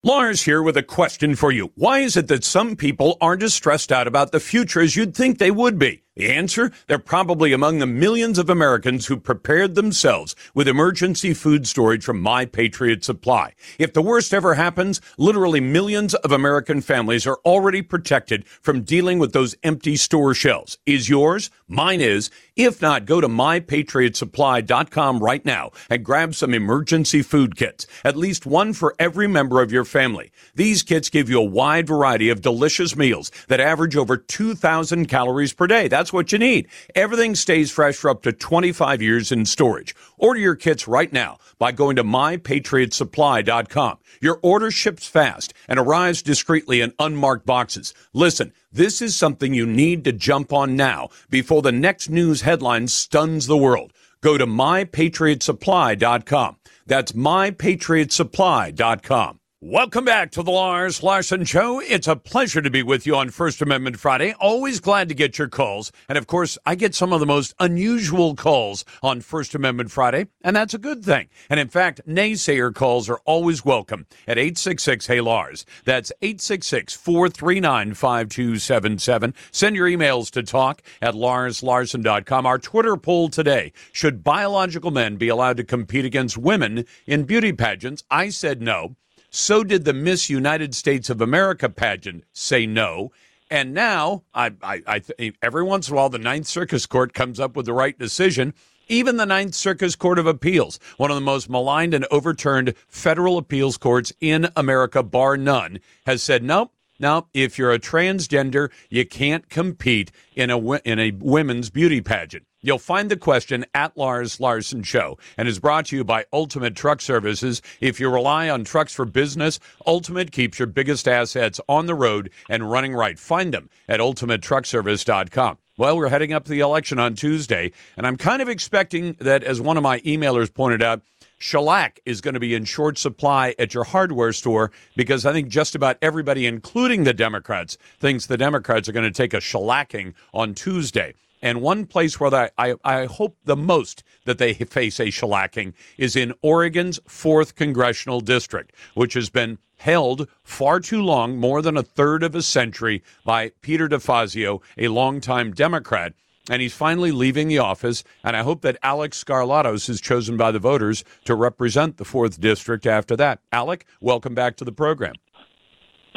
Lars here with a question for you. Why is it that some people aren't as stressed out about the future as you'd think they would be? The answer? They're probably among the millions of Americans who prepared themselves with emergency food storage from My Patriot Supply. If the worst ever happens, literally millions of American families are already protected from dealing with those empty store shelves. Is yours? Mine is. If not, go to mypatriotsupply.com right now and grab some emergency food kits, at least one for every member of your family. These kits give you a wide variety of delicious meals that average over 2,000 calories per day. That's what you need. Everything stays fresh for up to 25 years in storage. Order your kits right now by going to mypatriotsupply.com. Your order ships fast and arrives discreetly in unmarked boxes. Listen, this is something you need to jump on now before the next news headline stuns the world. Go to mypatriotsupply.com. That's mypatriotsupply.com. Welcome back to the Lars Larson Show. It's a pleasure to be with you on First Amendment Friday. Always glad to get your calls. And of course, I get some of the most unusual calls on First Amendment Friday, and that's a good thing. And in fact, naysayer calls are always welcome at 866 Hey Lars. That's 866 439 5277. Send your emails to talk at larslarson.com. Our Twitter poll today Should biological men be allowed to compete against women in beauty pageants? I said no. So did the Miss United States of America pageant say no. And now, I, I, I every once in a while, the Ninth Circus Court comes up with the right decision. Even the Ninth Circus Court of Appeals, one of the most maligned and overturned federal appeals courts in America, bar none, has said nope. Now, if you're a transgender, you can't compete in a in a women's beauty pageant. You'll find the question at Lars Larson Show and is brought to you by Ultimate Truck Services. If you rely on trucks for business, Ultimate keeps your biggest assets on the road and running right. Find them at ultimatetruckservice.com. Well, we're heading up to the election on Tuesday, and I'm kind of expecting that, as one of my emailers pointed out, shellac is going to be in short supply at your hardware store because I think just about everybody, including the Democrats, thinks the Democrats are going to take a shellacking on Tuesday. And one place where I, I, I, hope the most that they face a shellacking is in Oregon's 4th Congressional District, which has been held far too long, more than a third of a century, by Peter DeFazio, a longtime Democrat. And he's finally leaving the office. And I hope that Alek Skarlatos is chosen by the voters to represent the 4th District after that. Alek, welcome back to the program.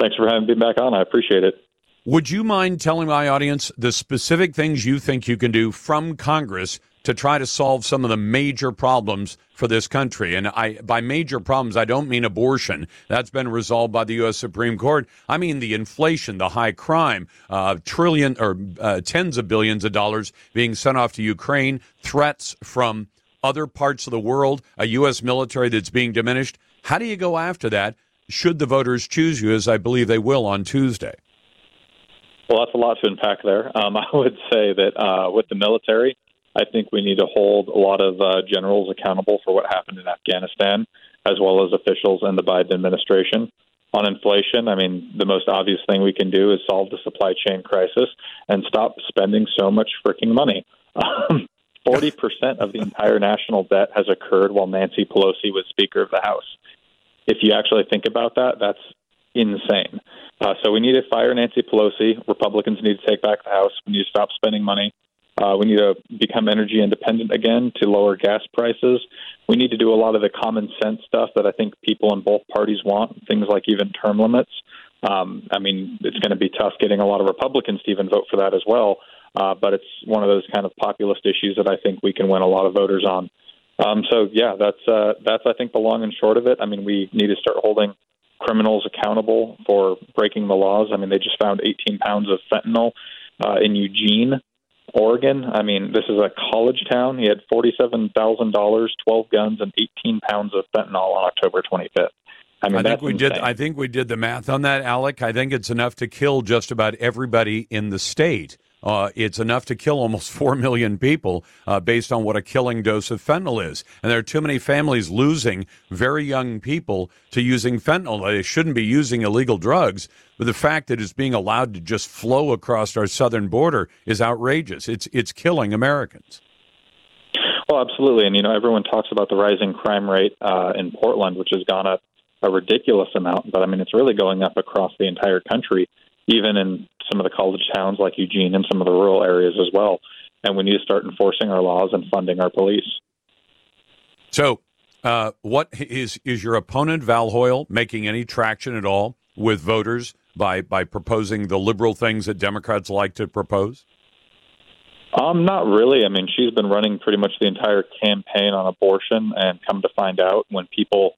Thanks for having me back on. I appreciate it. Would you mind telling my audience the specific things you think you can do from Congress to try to solve some of the major problems for this country? And I, by major problems, I don't mean abortion. That's been resolved by the U.S. Supreme Court. I mean the inflation, the high crime, uh, trillion or uh, tens of billions of dollars being sent off to Ukraine, threats from other parts of the world, a U.S. military that's being diminished. How do you go after that? Should the voters choose you, as I believe they will on Tuesday? Well, that's a lot to unpack there. Um, I would say that uh, with the military, I think we need to hold a lot of uh, generals accountable for what happened in Afghanistan, as well as officials in the Biden administration. On inflation, I mean, the most obvious thing we can do is solve the supply chain crisis and stop spending so much freaking money. Um, 40% of the entire national debt has occurred while Nancy Pelosi was Speaker of the House. If you actually think about that, that's insane. Uh, so we need to fire Nancy Pelosi. Republicans need to take back the House. We need to stop spending money. Uh, we need to become energy independent again to lower gas prices. We need to do a lot of the common sense stuff that I think people in both parties want, things like even term limits. Um, I mean, it's going to be tough getting a lot of Republicans to even vote for that as well. Uh, but it's one of those kind of populist issues that I think we can win a lot of voters on. Um, so yeah, that's uh, that's I think the long and short of it. I mean, we need to start holding criminals accountable for breaking the laws. I mean, they just found 18 pounds of fentanyl uh, in Eugene, Oregon. I mean, this is a college town. He had $47,000, 12 guns, and 18 pounds of fentanyl on October 25th. I mean, I think we insane. did. I think we did the math on that, Alek. I think it's enough to kill just about everybody in the state. Uh, it's enough to kill almost 4 million people uh, based on what a killing dose of fentanyl is. And there are too many families losing very young people to using fentanyl. They shouldn't be using illegal drugs, but the fact that it's being allowed to just flow across our southern border is outrageous. It's, it's killing Americans. Well, absolutely. And, you know, everyone talks about the rising crime rate uh, in Portland, which has gone up a ridiculous amount, but I mean, it's really going up across the entire country, even in some of the college towns like Eugene and some of the rural areas as well. And we need to start enforcing our laws and funding our police. So, uh, what is is your opponent Val Hoyle making any traction at all with voters by by proposing the liberal things that Democrats like to propose? Um, not really. I mean, she's been running pretty much the entire campaign on abortion, and come to find out, when people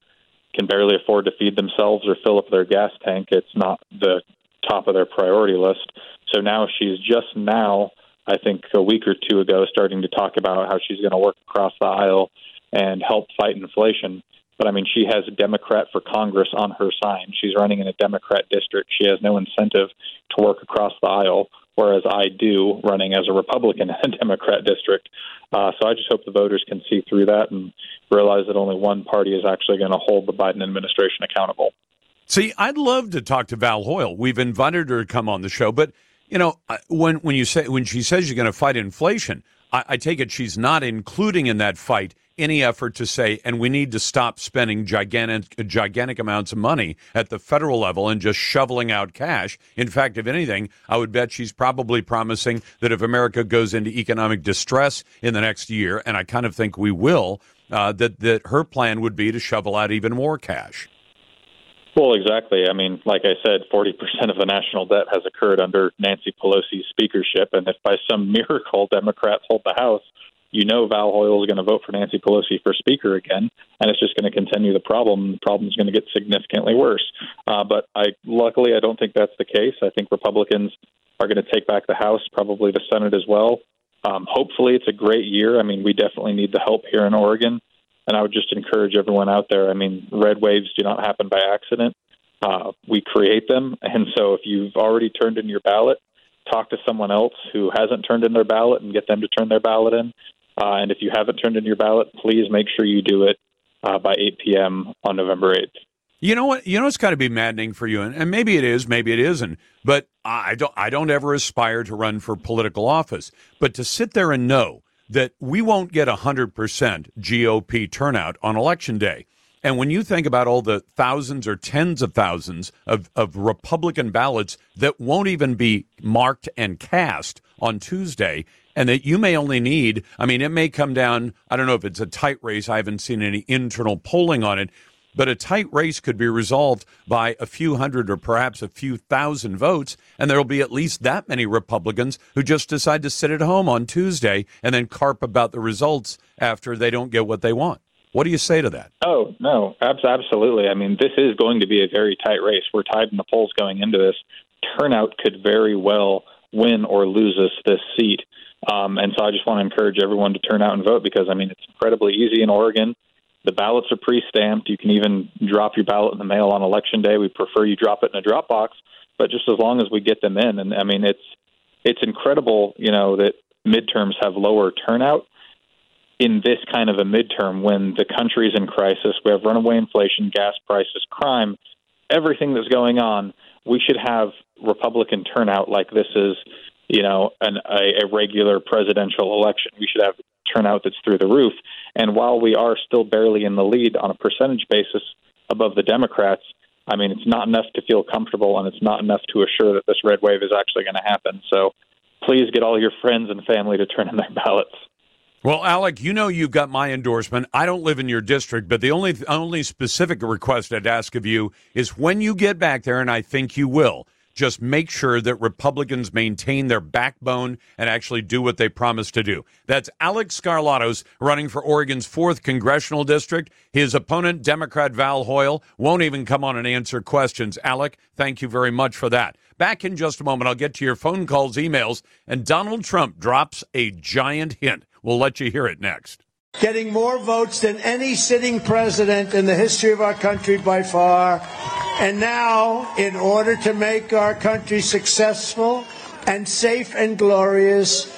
can barely afford to feed themselves or fill up their gas tank, it's not the top of their priority list. So now she's just now, I think, a week or two ago, starting to talk about how she's going to work across the aisle and help fight inflation. But I mean, she has a Democrat for Congress on her sign. She's running in a Democrat district. She has no incentive to work across the aisle, whereas I do running as a Republican in a Democrat district. Uh, so I just hope the voters can see through that and realize that only one party is actually going to hold the Biden administration accountable. See, I'd love to talk to Val Hoyle. We've invited her to come on the show, but you know, when when you say when she says you're going to fight inflation, I, I take it she's not including in that fight any effort to say, and we need to stop spending gigantic, gigantic amounts of money at the federal level and just shoveling out cash. In fact, if anything, I would bet she's probably promising that if America goes into economic distress in the next year, and I kind of think we will, uh, that that her plan would be to shovel out even more cash. Well, exactly. I mean, like I said, 40% of the national debt has occurred under Nancy Pelosi's speakership. And if by some miracle Democrats hold the House, you know Val Hoyle is going to vote for Nancy Pelosi for Speaker again, and it's just going to continue the problem. The problem is going to get significantly worse. Uh, but I, luckily, I don't think that's the case. I think Republicans are going to take back the House, probably the Senate as well. Um, hopefully, it's a great year. I mean, we definitely need the help here in Oregon, and I would just encourage everyone out there. I mean, red waves do not happen by accident. Uh, we create them, and so if you've already turned in your ballot, talk to someone else who hasn't turned in their ballot and get them to turn their ballot in. Uh, and if you haven't turned in your ballot, please make sure you do it uh, by 8 p.m. on November 8th. You know what? You know it's got to be maddening for you, and, and maybe it is, maybe it isn't. But I don't. I don't ever aspire to run for political office. But to sit there and know that we won't get hundred percent GOP turnout on election day, and when you think about all the thousands or tens of thousands of, of Republican ballots that won't even be marked and cast on Tuesday, and that you may only need, I mean, it may come down, I don't know if it's a tight race, I haven't seen any internal polling on it, but a tight race could be resolved by a few hundred or perhaps a few thousand votes, and there will be at least that many Republicans who just decide to sit at home on Tuesday and then carp about the results after they don't get what they want. What do you say to that? Oh, no, absolutely. I mean, this is going to be a very tight race. We're tied in the polls going into this. Turnout could very well win or lose us this seat. Um, and so I just want to encourage everyone to turn out and vote because, I mean, it's incredibly easy in Oregon. The ballots are pre stamped. You can even drop your ballot in the mail on election day. We prefer you drop it in a drop box, but just as long as we get them in. And I mean, it's it's incredible, you know, that midterms have lower turnout in this kind of a midterm when the country is in crisis. We have runaway inflation, gas prices, crime, everything that's going on. We should have Republican turnout like this is you know, an, a, a regular presidential election. We should have turnout that's through the roof. And while we are still barely in the lead on a percentage basis above the Democrats, I mean, it's not enough to feel comfortable, and it's not enough to assure that this red wave is actually going to happen. So please get all your friends and family to turn in their ballots. Well, Alek, you know you've got my endorsement. I don't live in your district, but the only only specific request I'd ask of you is when you get back there, and I think you will, just make sure that Republicans maintain their backbone and actually do what they promised to do. That's Alek Skarlatos running for Oregon's 4th congressional district. His opponent, Democrat Val Hoyle, won't even come on and answer questions. Alek, thank you very much for that. Back in just a moment, I'll get to your phone calls, emails, and Donald Trump drops a giant hint. We'll let you hear it next getting more votes than any sitting president in the history of our country by far. And now, in order to make our country successful and safe and glorious,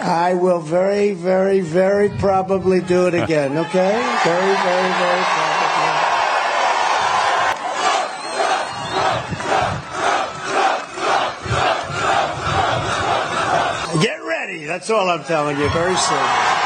I will very, very, very probably do it again, okay? Very, very, very probably. Get ready. That's all I'm telling you very soon.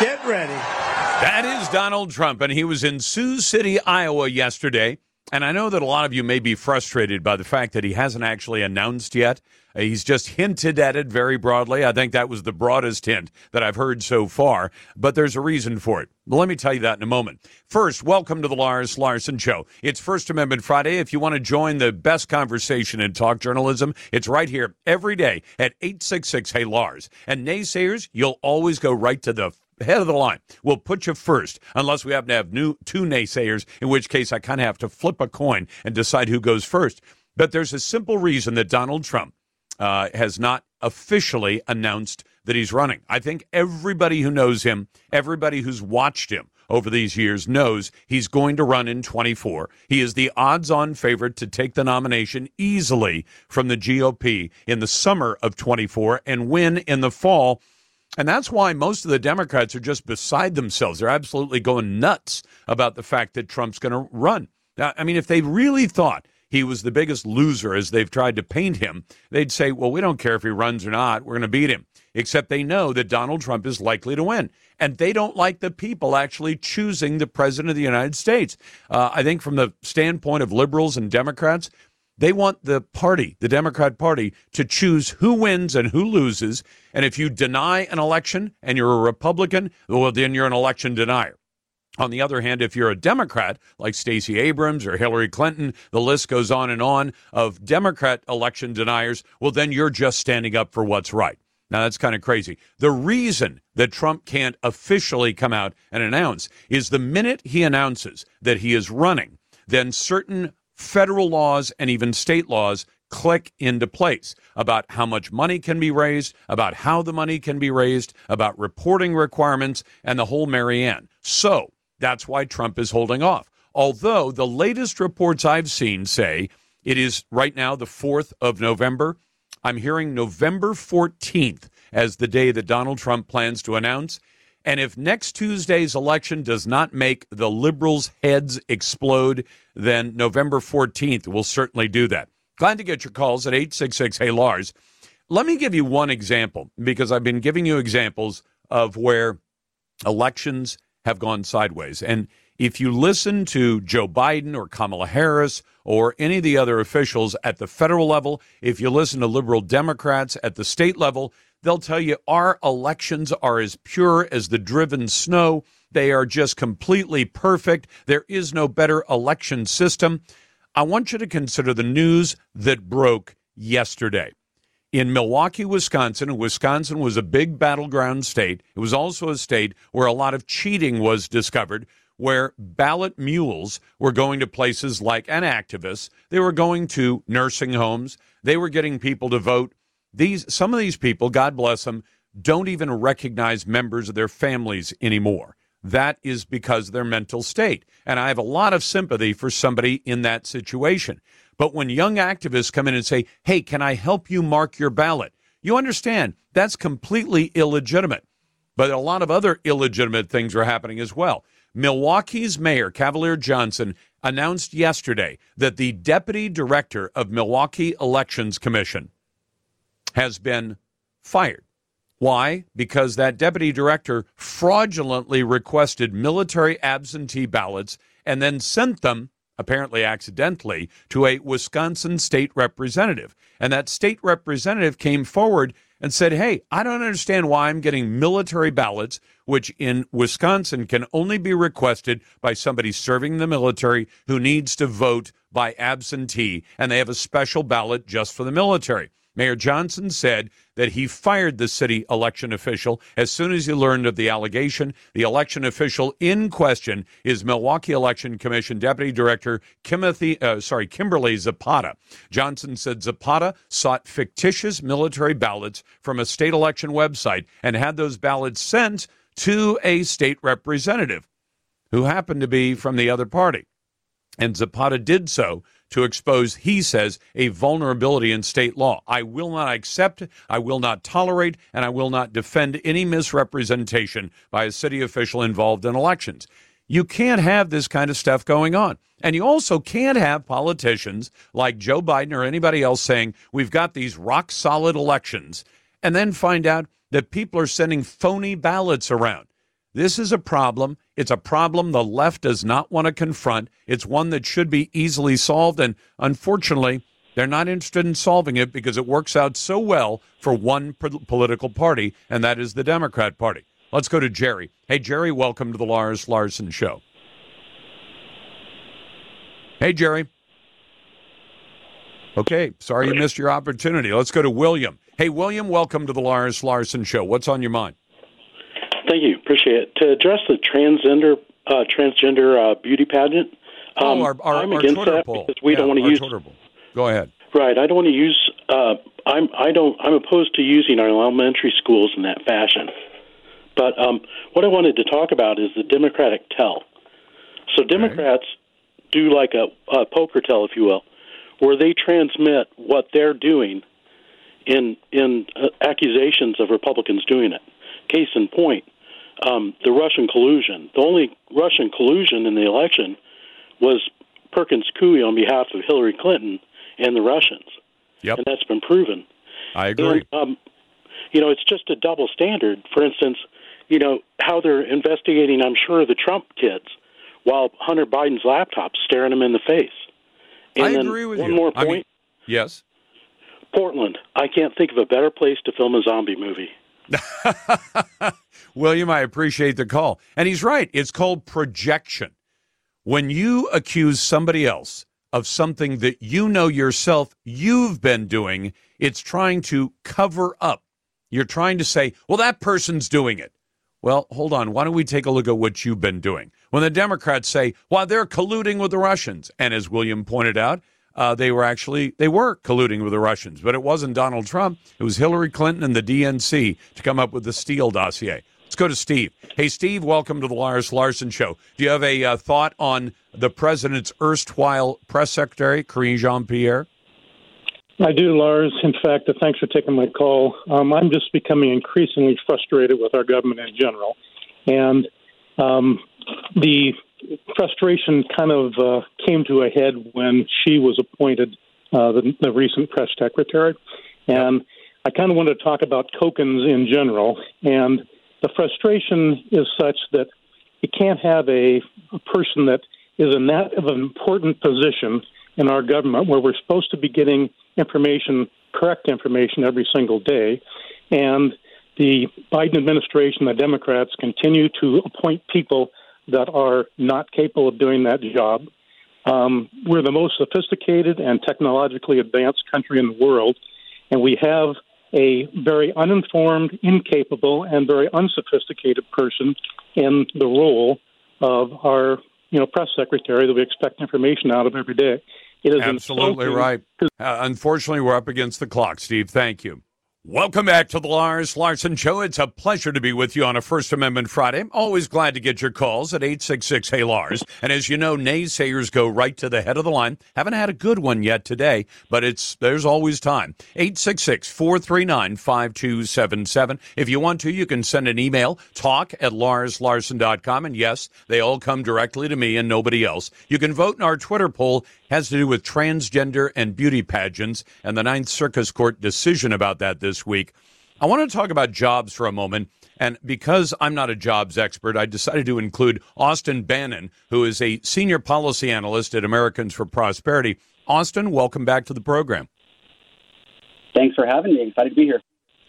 Get ready. That is Donald Trump, and he was in Sioux City, Iowa yesterday. And I know that a lot of you may be frustrated by the fact that he hasn't actually announced yet. Uh, he's just hinted at it very broadly. I think that was the broadest hint that I've heard so far, but there's a reason for it. Well, let me tell you that in a moment. First, welcome to the Lars Larson Show. It's First Amendment Friday. If you want to join the best conversation in talk journalism, it's right here every day at 866 Hey Lars. And naysayers, you'll always go right to the head of the line. We'll put you first, unless we happen to have new two naysayers, in which case I kind of have to flip a coin and decide who goes first. But there's a simple reason that Donald Trump uh, has not officially announced that he's running. I think everybody who knows him, everybody who's watched him over these years knows he's going to run in 24. He is the odds on favorite to take the nomination easily from the GOP in the summer of 24 and win in the fall and that's why most of the Democrats are just beside themselves. They're absolutely going nuts about the fact that Trump's going to run. Now, I mean, if they really thought he was the biggest loser as they've tried to paint him, they'd say, well, we don't care if he runs or not. We're going to beat him. Except they know that Donald Trump is likely to win. And they don't like the people actually choosing the president of the United States. Uh, I think from the standpoint of liberals and Democrats, they want the party, the Democrat Party, to choose who wins and who loses. And if you deny an election and you're a Republican, well, then you're an election denier. On the other hand, if you're a Democrat like Stacey Abrams or Hillary Clinton, the list goes on and on of Democrat election deniers, well, then you're just standing up for what's right. Now, that's kind of crazy. The reason that Trump can't officially come out and announce is the minute he announces that he is running, then certain federal laws and even state laws click into place about how much money can be raised, about how the money can be raised, about reporting requirements, and the whole Marianne. So that's why Trump is holding off. Although the latest reports I've seen say it is right now the 4th of November. I'm hearing November 14th as the day that Donald Trump plans to announce. And if next Tuesday's election does not make the liberals' heads explode, then November 14th will certainly do that. Glad to get your calls at 866 Hey Lars. Let me give you one example because I've been giving you examples of where elections have gone sideways. And if you listen to Joe Biden or Kamala Harris or any of the other officials at the federal level, if you listen to liberal Democrats at the state level, They'll tell you our elections are as pure as the driven snow. They are just completely perfect. There is no better election system. I want you to consider the news that broke yesterday. In Milwaukee, Wisconsin, Wisconsin was a big battleground state. It was also a state where a lot of cheating was discovered, where ballot mules were going to places like an activist. They were going to nursing homes. They were getting people to vote these some of these people, God bless them, don't even recognize members of their families anymore. That is because their mental state. And I have a lot of sympathy for somebody in that situation. But when young activists come in and say, hey, can I help you mark your ballot? You understand that's completely illegitimate. But a lot of other illegitimate things are happening as well. Milwaukee's mayor, Cavalier Johnson, announced yesterday that the deputy director of Milwaukee Elections Commission has been fired. Why? Because that deputy director fraudulently requested military absentee ballots and then sent them, apparently accidentally, to a Wisconsin state representative. And that state representative came forward and said, Hey, I don't understand why I'm getting military ballots, which in Wisconsin can only be requested by somebody serving the military who needs to vote by absentee, and they have a special ballot just for the military. Mayor Johnson said that he fired the city election official as soon as he learned of the allegation. The election official in question is Milwaukee Election Commission Deputy Director Kimothy, uh, sorry, Kimberly Zapata. Johnson said Zapata sought fictitious military ballots from a state election website and had those ballots sent to a state representative who happened to be from the other party. And Zapata did so to expose, he says, a vulnerability in state law. I will not accept, I will not tolerate, and I will not defend any misrepresentation by a city official involved in elections. You can't have this kind of stuff going on. And you also can't have politicians like Joe Biden or anybody else saying, we've got these rock solid elections, and then find out that people are sending phony ballots around. This is a problem. It's a problem the left does not want to confront. It's one that should be easily solved. And unfortunately, they're not interested in solving it because it works out so well for one po- political party, and that is the Democrat Party. Let's go to Jerry. Hey, Jerry, welcome to the Lars Larson Show. Hey, Jerry. Okay, sorry you missed your opportunity. Let's go to William. Hey, William, welcome to the Lars Larson Show. What's on your mind? Thank you. Appreciate it. To address the transgender uh, transgender uh, beauty pageant, um, oh, our, our, I'm our against that poll. because we Yeah, don't want to use. Go ahead. Right. I don't want to use. Uh, I'm. I don't. I'm opposed to using our elementary schools in that fashion. But um, what I wanted to talk about is the Democratic tell. So Democrats do like a, a poker tell, if you will, where they transmit what they're doing in in uh, accusations of Republicans doing it. Case in point, um, the Russian collusion. The only Russian collusion in the election was Perkins Coie on behalf of Hillary Clinton and the Russians. Yep. And that's been proven. I agree. And, um, you know, it's just a double standard. For instance, you know, how they're investigating, I'm sure, the Trump kids while Hunter Biden's laptop's staring them in the face. And I agree with one you. more I point. mean- Yes. Portland. I can't think of a better place to film a zombie movie. William, I appreciate the call. And he's right. It's called projection. When you accuse somebody else of something that you know yourself you've been doing, it's trying to cover up. You're trying to say, well, that person's doing it. Well, hold on. Why don't we take a look at what you've been doing? When the Democrats say, well, they're colluding with the Russians, and as William pointed out, uh, they were actually they were colluding with the Russians, but it wasn't Donald Trump. It was Hillary Clinton and the DNC to come up with the Steele dossier. Let's go to Steve. Hey, Steve, welcome to the Lars Larson Show. Do you have a uh, thought on the president's erstwhile press secretary, Karine Jean Pierre? I do, Lars. In fact, uh, thanks for taking my call. Um, I'm just becoming increasingly frustrated with our government in general. And um, the frustration kind of uh, came to a head when she was appointed uh, the, the recent press secretary. And I kind of want to talk about tokens in general. And the frustration is such that you can't have a, a person that is in that of an important position in our government where we're supposed to be getting information, correct information every single day. And the Biden administration, the Democrats, continue to appoint people that are not capable of doing that job. Um, we're the most sophisticated and technologically advanced country in the world, and we have a very uninformed, incapable, and very unsophisticated person in the role of our, you know, press secretary that we expect information out of every day. It is Absolutely right. Uh, unfortunately, we're up against the clock, Steve. Thank you. Welcome back to the Lars Larson Show. It's a pleasure to be with you on a First Amendment Friday. Always glad to get your calls at 866 Hey Lars. And as you know, naysayers go right to the head of the line. Haven't had a good one yet today, but it's there's always time. 866 439 5277. If you want to, you can send an email, talk at larslarson.com. And yes, they all come directly to me and nobody else. You can vote in our Twitter poll has to do with transgender and beauty pageants and the Ninth Circus Court decision about that this week. I want to talk about jobs for a moment. And because I'm not a jobs expert, I decided to include Austin Bannon, who is a senior policy analyst at Americans for Prosperity. Austin, welcome back to the program. Thanks for having me. Excited to be here.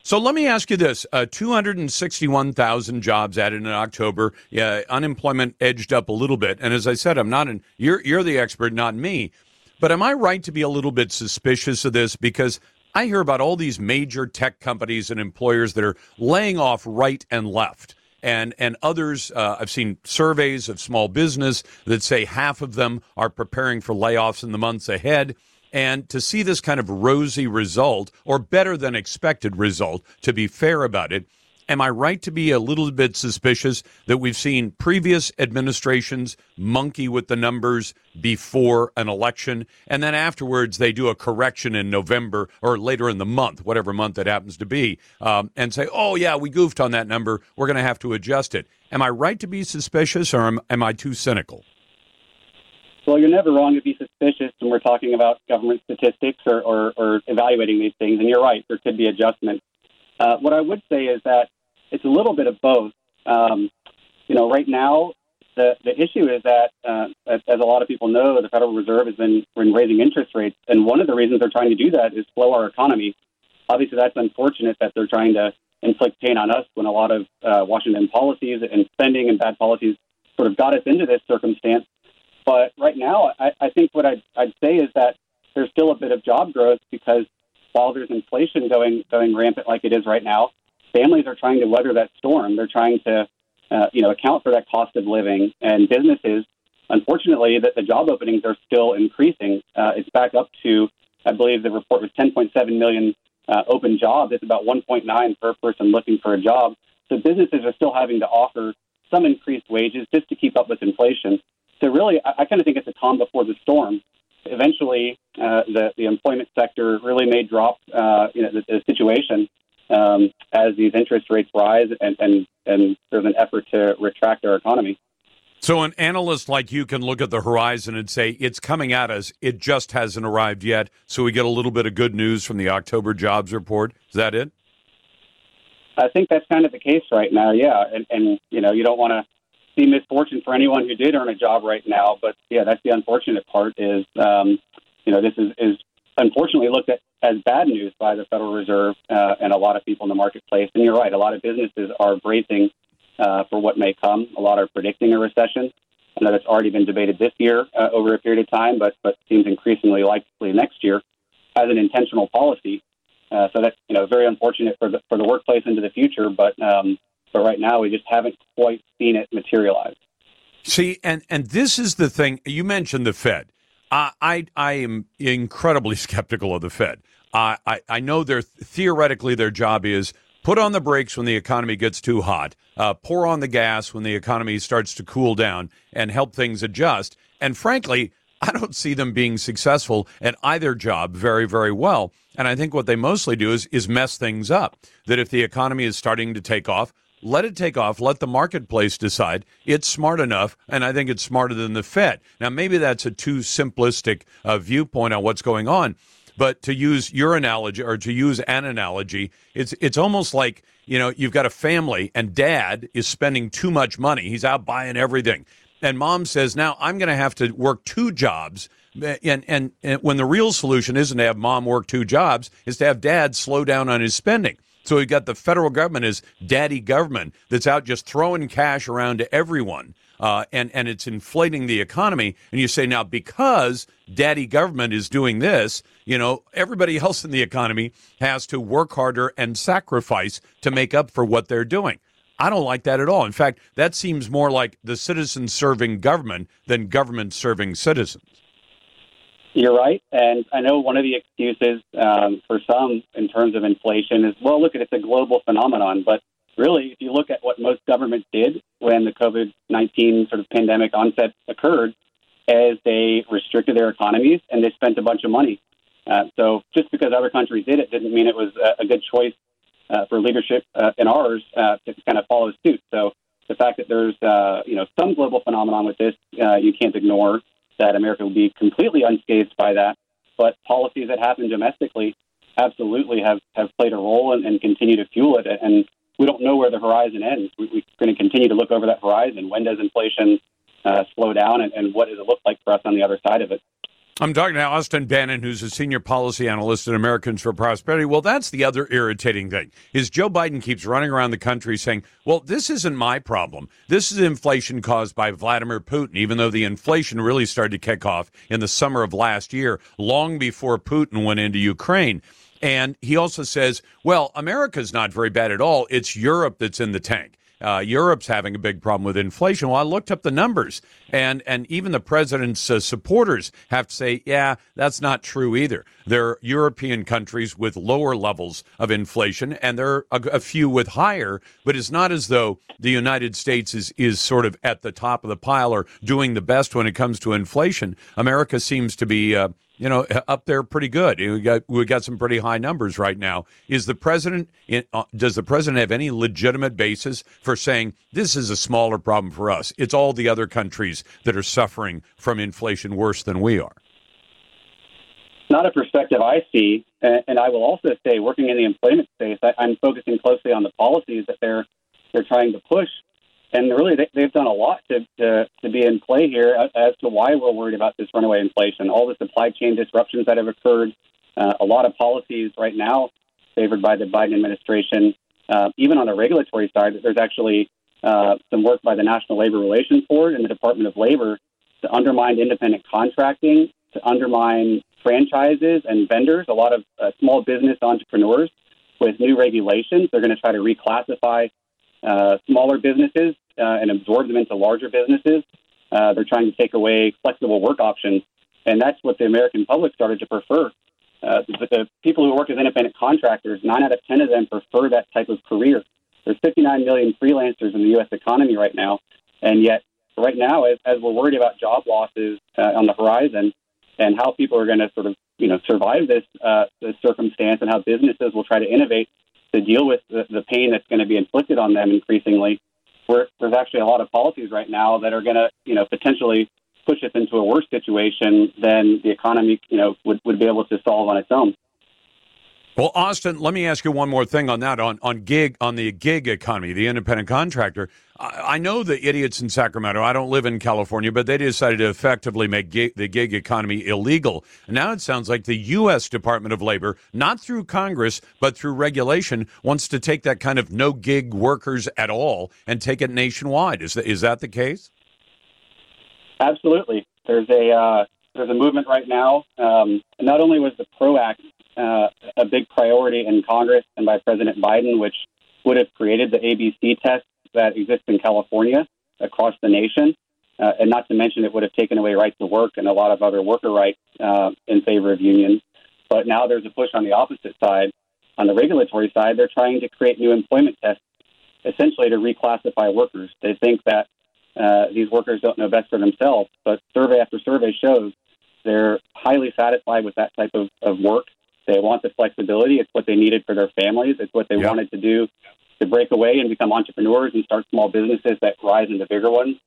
So let me ask you this: uh, two hundred and sixty-one thousand jobs added in October. Yeah, unemployment edged up a little bit. And as I said, I'm not an you're you're the expert, not me. But am I right to be a little bit suspicious of this because I hear about all these major tech companies and employers that are laying off right and left. And, and others, uh, I've seen surveys of small business that say half of them are preparing for layoffs in the months ahead. And to see this kind of rosy result, or better than expected result, to be fair about it, am I right to be a little bit suspicious that we've seen previous administrations monkey with the numbers before an election, and then afterwards they do a correction in November or later in the month, whatever month it happens to be, um, and say, oh, yeah, we goofed on that number. We're going to have to adjust it. Am I right to be suspicious, or am, am I too cynical? Well, you're never wrong to be suspicious when we're talking about government statistics or, or, or evaluating these things. And you're right, there could be adjustments. Uh, what I would say is that it's a little bit of both. Um, you know, right now the the issue is that, uh, as, as a lot of people know, the Federal Reserve has been, been raising interest rates, and one of the reasons they're trying to do that is slow our economy. Obviously, that's unfortunate that they're trying to inflict pain on us when a lot of uh, Washington policies and spending and bad policies sort of got us into this circumstance. But right now, I, I think what I'd, I'd say is that there's still a bit of job growth because while there's inflation going going rampant like it is right now, families are trying to weather that storm. They're trying to uh, you know account for that cost of living, and businesses, unfortunately, that the job openings are still increasing. Uh, it's back up to, I believe, the report was 10.7 million uh, open jobs. It's about 1.9 per person looking for a job. So businesses are still having to offer some increased wages just to keep up with inflation. So really, I, I kind of think it's a calm before the storm. Eventually, uh, the the employment sector really may drop, uh, you know, the, the situation um, as these interest rates rise, and, and and there's an effort to retract our economy. So, an analyst like you can look at the horizon and say it's coming at us. It just hasn't arrived yet. So, we get a little bit of good news from the October jobs report. Is that it? I think that's kind of the case right now. Yeah, and, and you know, you don't want to see misfortune for anyone who did earn a job right now. But yeah, that's the unfortunate part. Is um, you know, this is is unfortunately looked at as bad news by the Federal Reserve uh, and a lot of people in the marketplace. And you're right, a lot of businesses are bracing uh, for what may come. A lot are predicting a recession. I know that's already been debated this year uh, over a period of time, but but seems increasingly likely next year as an intentional policy. Uh, so that's you know very unfortunate for the for the workplace into the future. But um, but right now we just haven't quite seen it materialize. See, and and this is the thing you mentioned the Fed. I I am incredibly skeptical of the Fed. I I know their theoretically their job is put on the brakes when the economy gets too hot, uh, pour on the gas when the economy starts to cool down, and help things adjust. And frankly, I don't see them being successful at either job very very well. And I think what they mostly do is is mess things up. That if the economy is starting to take off, let it take off. Let the marketplace decide. It's smart enough, and I think it's smarter than the Fed. Now, maybe that's a too simplistic uh, viewpoint on what's going on. But to use your analogy, or to use an analogy, it's it's almost like you know you've got a family, and dad is spending too much money. He's out buying everything, and mom says, "Now I'm going to have to work two jobs." And, and, and when the real solution isn't to have mom work two jobs, is to have dad slow down on his spending. So we've got the federal government as daddy government that's out just throwing cash around to everyone. Uh, and, and it's inflating the economy. And you say, now, because daddy government is doing this, you know, everybody else in the economy has to work harder and sacrifice to make up for what they're doing. I don't like that at all. In fact, that seems more like the citizens serving government than government serving citizens. You're right, and I know one of the excuses um, for some in terms of inflation is, well, look, it's a global phenomenon. But really, if you look at what most governments did when the COVID nineteen sort of pandemic onset occurred, as they restricted their economies and they spent a bunch of money. Uh, so just because other countries did it didn't mean it was a, good choice uh, for leadership uh, in ours uh, to kind of follow suit. So the fact that there's uh, you know some global phenomenon with this, uh, you can't ignore that America will be completely unscathed by that. But policies that happen domestically absolutely have, have played a role and, and continue to fuel it. And we don't know where the horizon ends. We, we're going to continue to look over that horizon. When does inflation uh, slow down, and, and what does it look like for us on the other side of it? I'm talking to Austin Bannon, who's a senior policy analyst at Americans for Prosperity. Well, that's the other irritating thing is Joe Biden keeps running around the country saying, "Well, this isn't my problem. This is inflation caused by Vladimir Putin." Even though the inflation really started to kick off in the summer of last year, long before Putin went into Ukraine. And he also says, "Well, America's not very bad at all. It's Europe that's in the tank." Uh, Europe's having a big problem with inflation. Well, I looked up the numbers, and and even the president's uh, supporters have to say, yeah, that's not true either. There are European countries with lower levels of inflation, and there are a, a few with higher. But it's not as though the United States is is sort of at the top of the pile or doing the best when it comes to inflation. America seems to be. Uh, you know, up there pretty good. We got we got some pretty high numbers right now. Is the president? Uh, does the president have any legitimate basis for saying this is a smaller problem for us? It's all the other countries that are suffering from inflation worse than we are. Not a perspective I see, and I will also say, working in the employment space, I, I'm focusing closely on the policies that they're they're trying to push. And really they, they've done a lot to, to to be in play here as to why we're worried about this runaway inflation. All the supply chain disruptions that have occurred, uh, a lot of policies right now favored by the Biden administration. Uh, even on the regulatory side, there's actually uh, some work by the National Labor Relations Board and the Department of Labor to undermine independent contracting, to undermine franchises and vendors. A lot of uh, small business entrepreneurs with new regulations, they're going to try to reclassify uh, smaller businesses uh, and absorb them into larger businesses. Uh, they're trying to take away flexible work options, and that's what the American public started to prefer. Uh, but the people who work as independent contractors, nine out of ten of them prefer that type of career. There's 59 million freelancers in the U.S. economy right now, and yet right now, as, as we're worried about job losses uh, on the horizon and how people are going to sort of you know survive this uh, this circumstance and how businesses will try to innovate to deal with the, the pain that's going to be inflicted on them increasingly. Where there's actually a lot of policies right now that are going to you know potentially push us into a worse situation than the economy you know would, would be able to solve on its own. Well, Austin, let me ask you one more thing on that on on gig on the gig economy, the independent contractor. I, I know the idiots in Sacramento. I don't live in California, but they decided to effectively make gig, the gig economy illegal. Now it sounds like the U.S. Department of Labor, not through Congress but through regulation, wants to take that kind of no gig workers at all and take it nationwide. Is that is that the case? Absolutely. There's a uh, there's a movement right now. Um, not only was the PRO Act uh, a big priority in Congress and by President Biden, which would have created the ABC test that exists in California across the nation. Uh, and not to mention, it would have taken away right to work and a lot of other worker rights uh, in favor of unions. But now there's a push on the opposite side. On the regulatory side, they're trying to create new employment tests, essentially to reclassify workers. They think that uh, these workers don't know best for themselves, but survey after survey shows they're highly satisfied with that type of, of work they want the flexibility. It's what they needed for their families. It's what they wanted to do to break away and become entrepreneurs and start small businesses that rise into bigger ones.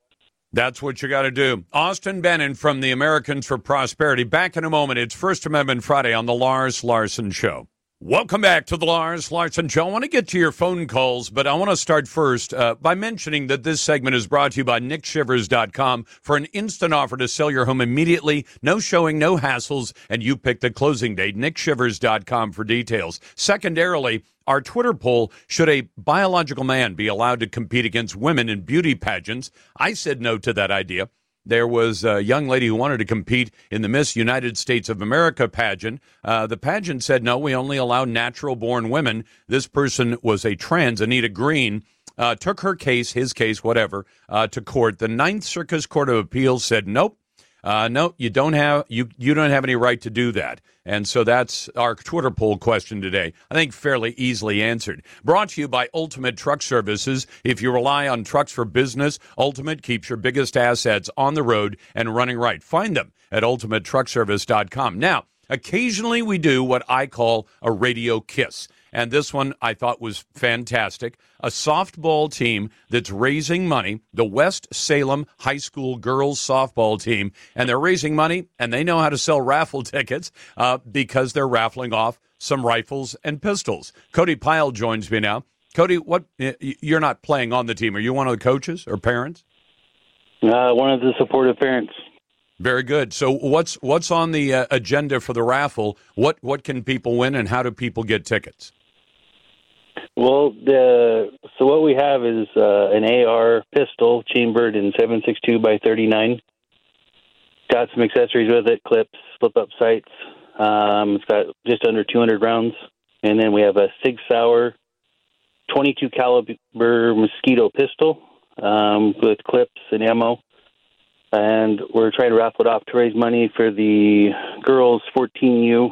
That's what you got to do. Austin Bennin from the Americans for Prosperity. Back in a moment. It's First Amendment Friday on the Lars Larson Show. Welcome back to the Lars Larson Show. I want to get to your phone calls, but I want to start first uh, by mentioning that this segment is brought to you by NickShivers.com for an instant offer to sell your home immediately. No showing, no hassles, and you pick the closing date. NickShivers.com for details. Secondarily, our Twitter poll should a biological man be allowed to compete against women in beauty pageants? I said no to that idea. There was a young lady who wanted to compete in the Miss United States of America pageant. Uh, the pageant said, no, we only allow natural born women. This person was a trans, Anita Green. Uh, took her case, his case, whatever, uh, to court. The Ninth Circus Court of Appeals said, nope, uh, no, you don't have you you don't have any right to do that. And so that's our Twitter poll question today. I think fairly easily answered. Brought to you by Ultimate Truck Services. If you rely on trucks for business, Ultimate keeps your biggest assets on the road and running right. Find them at ultimatetruckservice.com. Now, occasionally we do what I call a radio kiss. And this one I thought was fantastic. A softball team that's raising money, the West Salem High School girls softball team, and they're raising money and they know how to sell raffle tickets uh, because they're raffling off some rifles and pistols. Cody Pyle joins me now. Cody, what you're not playing on the team? Are you one of the coaches or parents? Uh, one of the supportive parents. Very good. So, what's what's on the uh, agenda for the raffle? What what can people win, and how do people get tickets? Well, the so what we have is uh, an AR pistol chambered in 7.62 by 39. Got some accessories with it: clips, flip-up sights. Um, it's got just under 200 rounds, and then we have a Sig Sauer 22 caliber Mosquito pistol um, with clips and ammo. And we're trying to raffle it off to raise money for the girls 14U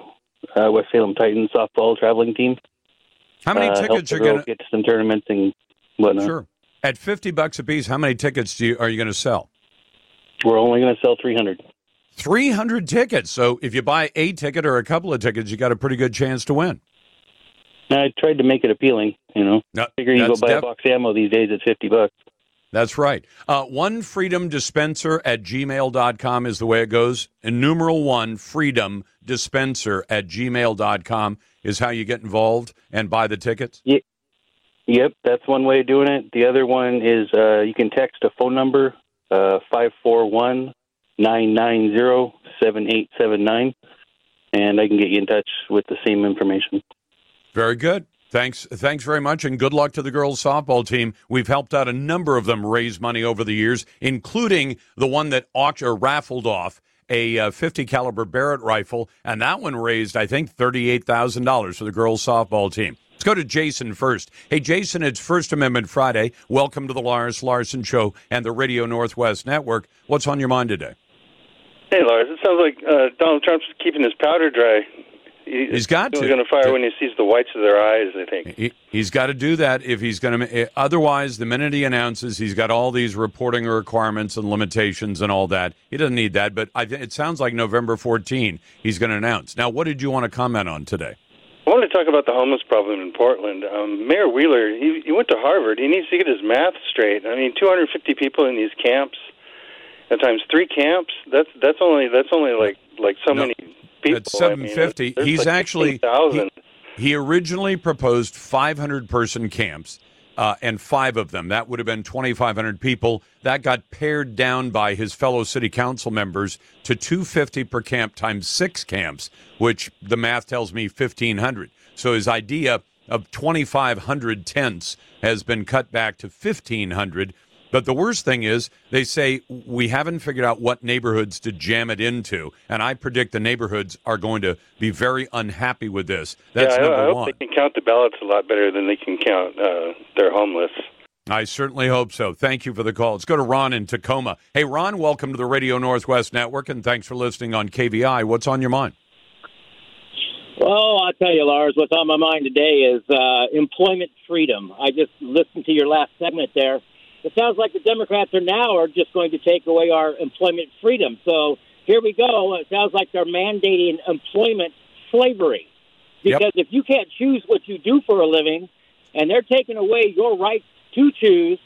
uh, West Salem Titans softball traveling team. How many uh, tickets are going to get to some tournaments and whatnot? Sure. At fifty bucks a piece, how many tickets do you, are you going to sell? We're only going to sell three hundred. Three hundred tickets. So if you buy a ticket or a couple of tickets, you got a pretty good chance to win. I tried to make it appealing. You know, no, figure you go buy def- a box ammo these days at fifty bucks. That's right. Uh, one freedom dispenser at gmail.com is the way it goes. And numeral one freedom dispenser at gmail.com is how you get involved and buy the tickets? Yep, that's one way of doing it. The other one is uh, you can text a phone number uh, five four one nine nine zero seven eight seven nine, and I can get you in touch with the same information. Very good. Thanks, thanks very much, and good luck to the girls softball team. We've helped out a number of them raise money over the years, including the one that auction or raffled off a uh, 50 caliber Barrett rifle, and that one raised, I think, $38,000 for the girls softball team. Let's go to Jason first. Hey, Jason, it's First Amendment Friday. Welcome to the Lars Larson Show and the Radio Northwest Network. What's on your mind today? Hey, Lars. It sounds like uh, Donald Trump's keeping his powder dry. He, he's got to. He's going to fire when he sees the whites of their eyes. I think he, he's got to do that if he's going to. Otherwise, the minute he announces he's got all these reporting requirements and limitations and all that, he doesn't need that. But I, it sounds like November 14 he's going to announce. Now, what did you want to comment on today? I want to talk about the homeless problem in Portland. Um, Mayor Wheeler, he, he went to Harvard. He needs to get his math straight. I mean, 250 people in these camps, at times three camps. That's that's only that's only like like so No. many people. At 750, I mean, he's like actually 16,000. he, he originally proposed 500 person camps. Uh, and five of them. That would have been 2,500 people. That got pared down by his fellow city council members to 250 per camp times six camps, which the math tells me 1,500. So his idea of 2,500 tents has been cut back to 1,500. But the worst thing is, they say we haven't figured out what neighborhoods to jam it into, and I predict the neighborhoods are going to be very unhappy with this. That's yeah, I, number I hope one. they can count the ballots a lot better than they can count uh, their homeless. I certainly hope so. Thank you for the call. Let's go to Ron in Tacoma. Hey, Ron, welcome to the Radio Northwest Network, and thanks for listening on KVI. What's on your mind? Well, I'll tell you, Lars, what's on my mind today is uh, employment freedom. I just listened to your last segment there. It sounds like the Democrats are now are just going to take away our employment freedom. So here we go. It sounds like they're mandating employment slavery. Because if you can't choose what you do for a living, and they're taking away your right to choose,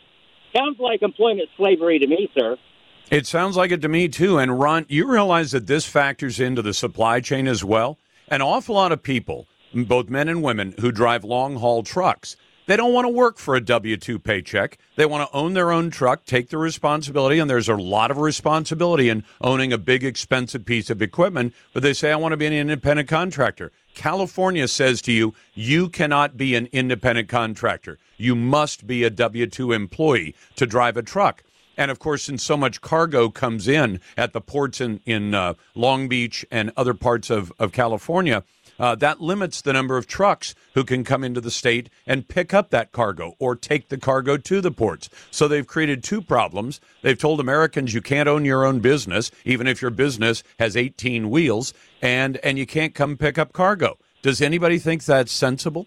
sounds like employment slavery to me, sir. It sounds like it to me, too. And Ron, you realize that this factors into the supply chain as well? An awful lot of people, both men and women, who drive long haul trucks, they don't want to work for a W 2 paycheck. They want to own their own truck, take the responsibility, and there's a lot of responsibility in owning a big, expensive piece of equipment. But they say, I want to be an independent contractor. California says to you, you cannot be an independent contractor. You must be a W 2 employee to drive a truck. And of course, since so much cargo comes in at the ports in, in uh, Long Beach and other parts of, of California, uh, that limits the number of trucks who can come into the state and pick up that cargo or take the cargo to the ports. So they've created two problems. They've told Americans you can't own your own business, even if your business has 18 wheels, and, and you can't come pick up cargo. Does anybody think that's sensible?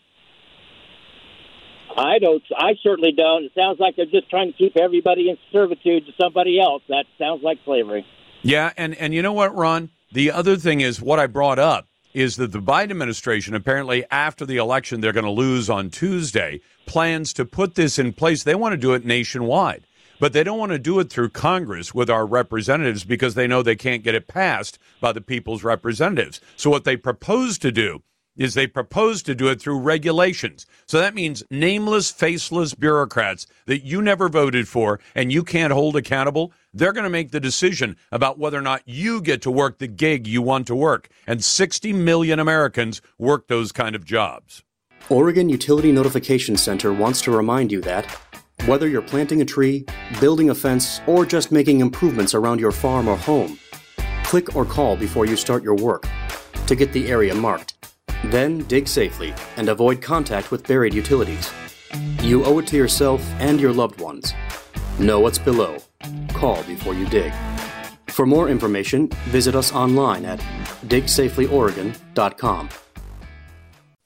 I don't. I certainly don't. It sounds like they're just trying to keep everybody in servitude to somebody else. That sounds like slavery. Yeah, and, and you know what, Ron? The other thing is what I brought up is that the Biden administration, apparently after the election they're going to lose on Tuesday, plans to put this in place. They want to do it nationwide, but they don't want to do it through Congress with our representatives because they know they can't get it passed by the people's representatives. So what they propose to do is they propose to do it through regulations. So that means nameless, faceless bureaucrats that you never voted for and you can't hold accountable. They're going to make the decision about whether or not you get to work the gig you want to work. And 60 million Americans work those kind of jobs. Oregon Utility Notification Center wants to remind you that whether you're planting a tree, building a fence, or just making improvements around your farm or home, click or call before you start your work to get the area marked. Then dig safely and avoid contact with buried utilities. You owe it to yourself and your loved ones. Know what's below. Call before you dig. For more information, visit us online at digsafelyoregon.com.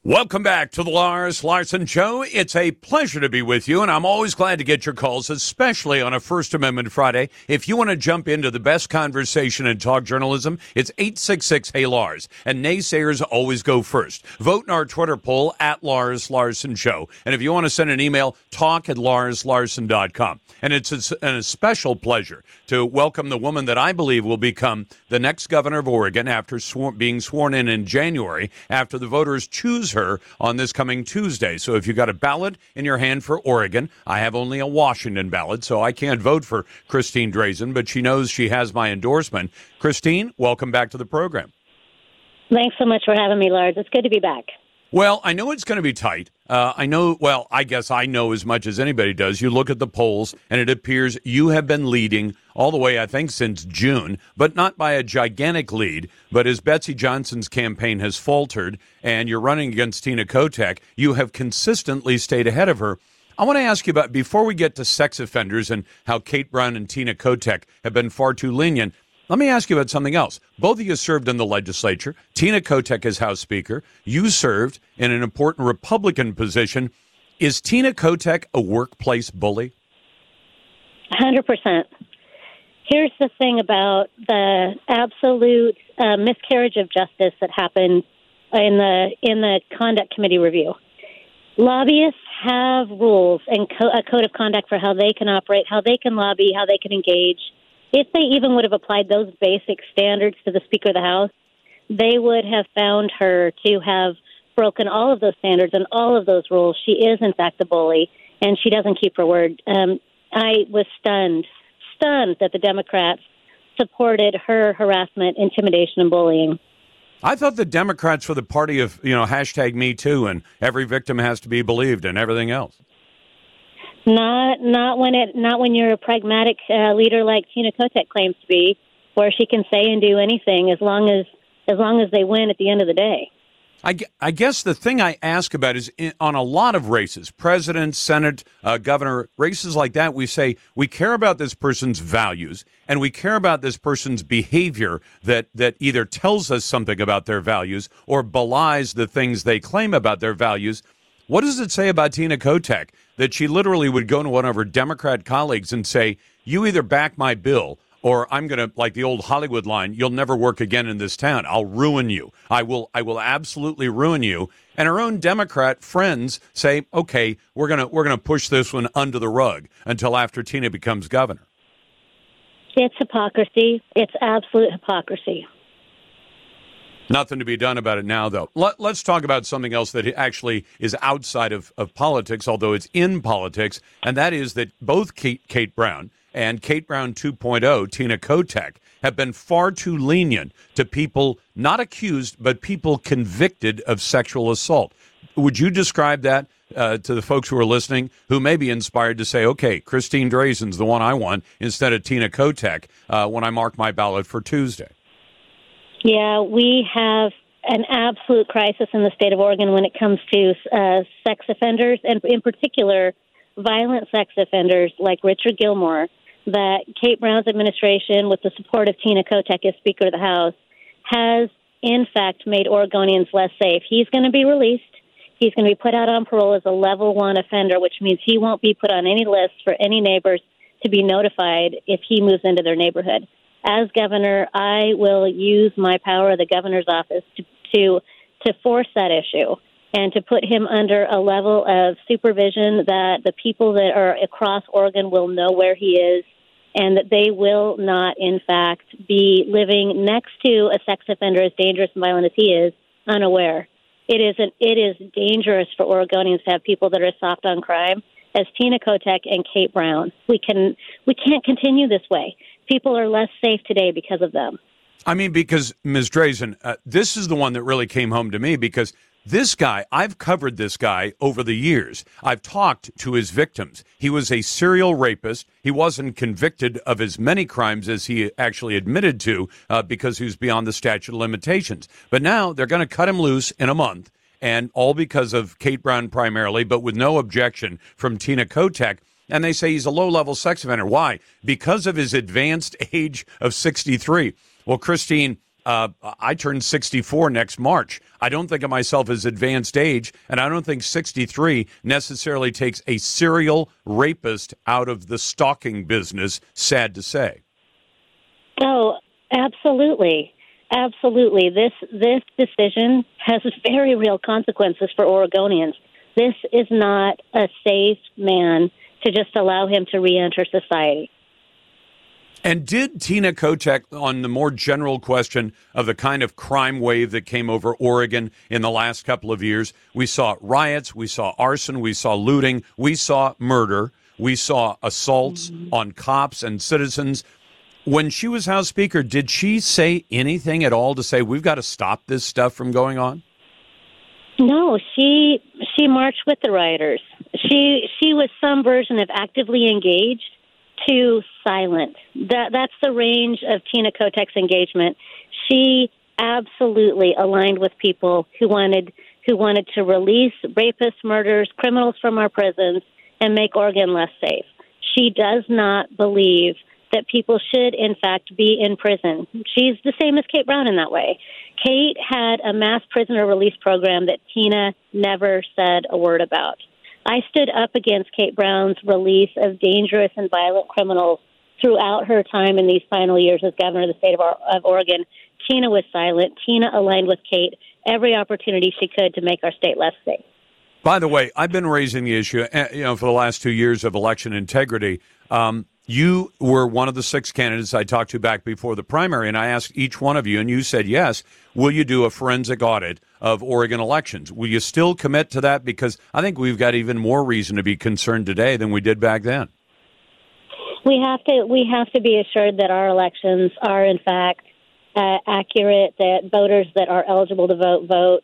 Welcome back to the Lars Larson Show. It's a pleasure to be with you, and I'm always glad to get your calls, especially on a First Amendment Friday. If you want to jump into the best conversation in talk journalism, it's 866 Hey Lars, and naysayers always go first. Vote in our Twitter poll at Lars Larson Show. And if you want to send an email, talk at larslarson.com. And it's a, a special pleasure to welcome the woman that I believe will become the next governor of Oregon after being sworn in in January, after the voters choose her on this coming Tuesday. So if you got a ballot in your hand for Oregon, I have only a Washington ballot, so I can't vote for Christine Drazan, but she knows she has my endorsement. Christine, welcome back to the program. Thanks so much for having me, Lars. It's good to be back. Well, I know it's going to be tight. Uh, I know, well, I guess I know as much as anybody does. You look at the polls, and it appears you have been leading all the way, I think, since June, but not by a gigantic lead. But as Betsy Johnson's campaign has faltered and you're running against Tina Kotek, you have consistently stayed ahead of her. I want to ask you about, before we get to sex offenders and how Kate Brown and Tina Kotek have been far too lenient, let me ask you about something else. Both of you served in the legislature. Tina Kotek is House Speaker. You served in an important Republican position. Is Tina Kotek a workplace bully? 100%. Here's the thing about the absolute uh, miscarriage of justice that happened in the in the conduct committee review. Lobbyists have rules and co- a code of conduct for how they can operate, how they can lobby, how they can engage if they even would have applied those basic standards to the Speaker of the House, they would have found her to have broken all of those standards and all of those rules. She is, in fact, a bully, and she doesn't keep her word. Um, I was stunned, stunned that the Democrats supported her harassment, intimidation, and bullying. I thought the Democrats were the party of, you know, hashtag me too, and every victim has to be believed and everything else. Not not when it not when you're a pragmatic uh, leader like Tina Kotek claims to be, where she can say and do anything as long as as long as they win at the end of the day. I, I guess the thing I ask about is in, on a lot of races, president, senate, uh, governor, races like that, we say we care about this person's values and we care about this person's behavior that, that either tells us something about their values or belies the things they claim about their values. What does it say about Tina Kotek that she literally would go to one of her Democrat colleagues and say, You either back my bill or I'm going to like the old Hollywood line, you'll never work again in this town. I'll ruin you. I will I will absolutely ruin you. And her own Democrat friends say, "Okay, we're going to we're going to push this one under the rug until after Tina becomes governor." It's hypocrisy. It's absolute hypocrisy. Nothing to be done about it now, though. Let, us talk about something else that actually is outside of, of politics, although it's in politics, and that is that both Kate, Kate Brown and Kate Brown 2.0, Tina Kotek, have been far too lenient to people not accused, but people convicted of sexual assault. Would you describe that uh, to the folks who are listening who may be inspired to say, okay, Christine Drazan's the one I want instead of Tina Kotek uh, when I mark my ballot for Tuesday? Yeah, we have an absolute crisis in the state of Oregon when it comes to uh, sex offenders, and in particular, violent sex offenders like Richard Gillmore. That Kate Brown's administration, with the support of Tina Kotek as Speaker of the House, has in fact made Oregonians less safe. He's going to be released. He's going to be put out on parole as a level one offender, which means he won't be put on any list for any neighbors to be notified if he moves into their neighborhood as governor, I will use my power of the governor's office to, to to force that issue and to put him under a level of supervision that the people that are across Oregon will know where he is and that they will not, in fact, be living next to a sex offender as dangerous and violent as he is, unaware. It is an, it is dangerous for Oregonians to have people that are soft on crime as Tina Kotek and Kate Brown. We can we can't continue this way people are less safe today because of them. I mean, because Ms. Drazan, uh, this is the one that really came home to me because this guy, I've covered this guy over the years. I've talked to his victims. He was a serial rapist. He wasn't convicted of as many crimes as he actually admitted to uh, because he was beyond the statute of limitations. But now they're going to cut him loose in a month, and all because of Kate Brown primarily, but with no objection from Tina Kotek and they say he's a low level sex offender. Why? Because of his advanced age of 63. Well, Christine, uh, I turn 64 next March. I don't think of myself as advanced age, and I don't think 63 necessarily takes a serial rapist out of the stalking business, sad to say. Oh, absolutely. Absolutely. This this decision has very real consequences for Oregonians. This is not a safe man to just allow him to reenter society. And did Tina Kotek, on the more general question of the kind of crime wave that came over Oregon in the last couple of years, we saw riots, we saw arson, we saw looting, we saw murder, we saw assaults mm-hmm. on cops and citizens. When she was House Speaker, did she say anything at all to say we've got to stop this stuff from going on? No, she she marched with the rioters. She she was some version of actively engaged to silent. That that's the range of Tina Kotek's engagement. She absolutely aligned with people who wanted who wanted to release rapists, murderers, criminals from our prisons and make Oregon less safe. She does not believe that people should, in fact, be in prison. She's the same as Kate Brown in that way. Kate had a mass prisoner release program that Tina never said a word about. I stood up against Kate Brown's release of dangerous and violent criminals throughout her time in these final years as governor of the state of, of Oregon. Tina was silent. Tina aligned with Kate every opportunity she could to make our state less safe. By the way, I've been raising the issue, eh, you know, for the last two years of election integrity. Um, you were one of the six candidates I talked to back before the primary, and I asked each one of you, and you said yes. Will you do a forensic audit of Oregon elections? Will you still commit to that? Because I think we've got even more reason to be concerned today than we did back then. We have to we have to be assured that our elections are in fact uh, accurate. That voters that are eligible to vote vote.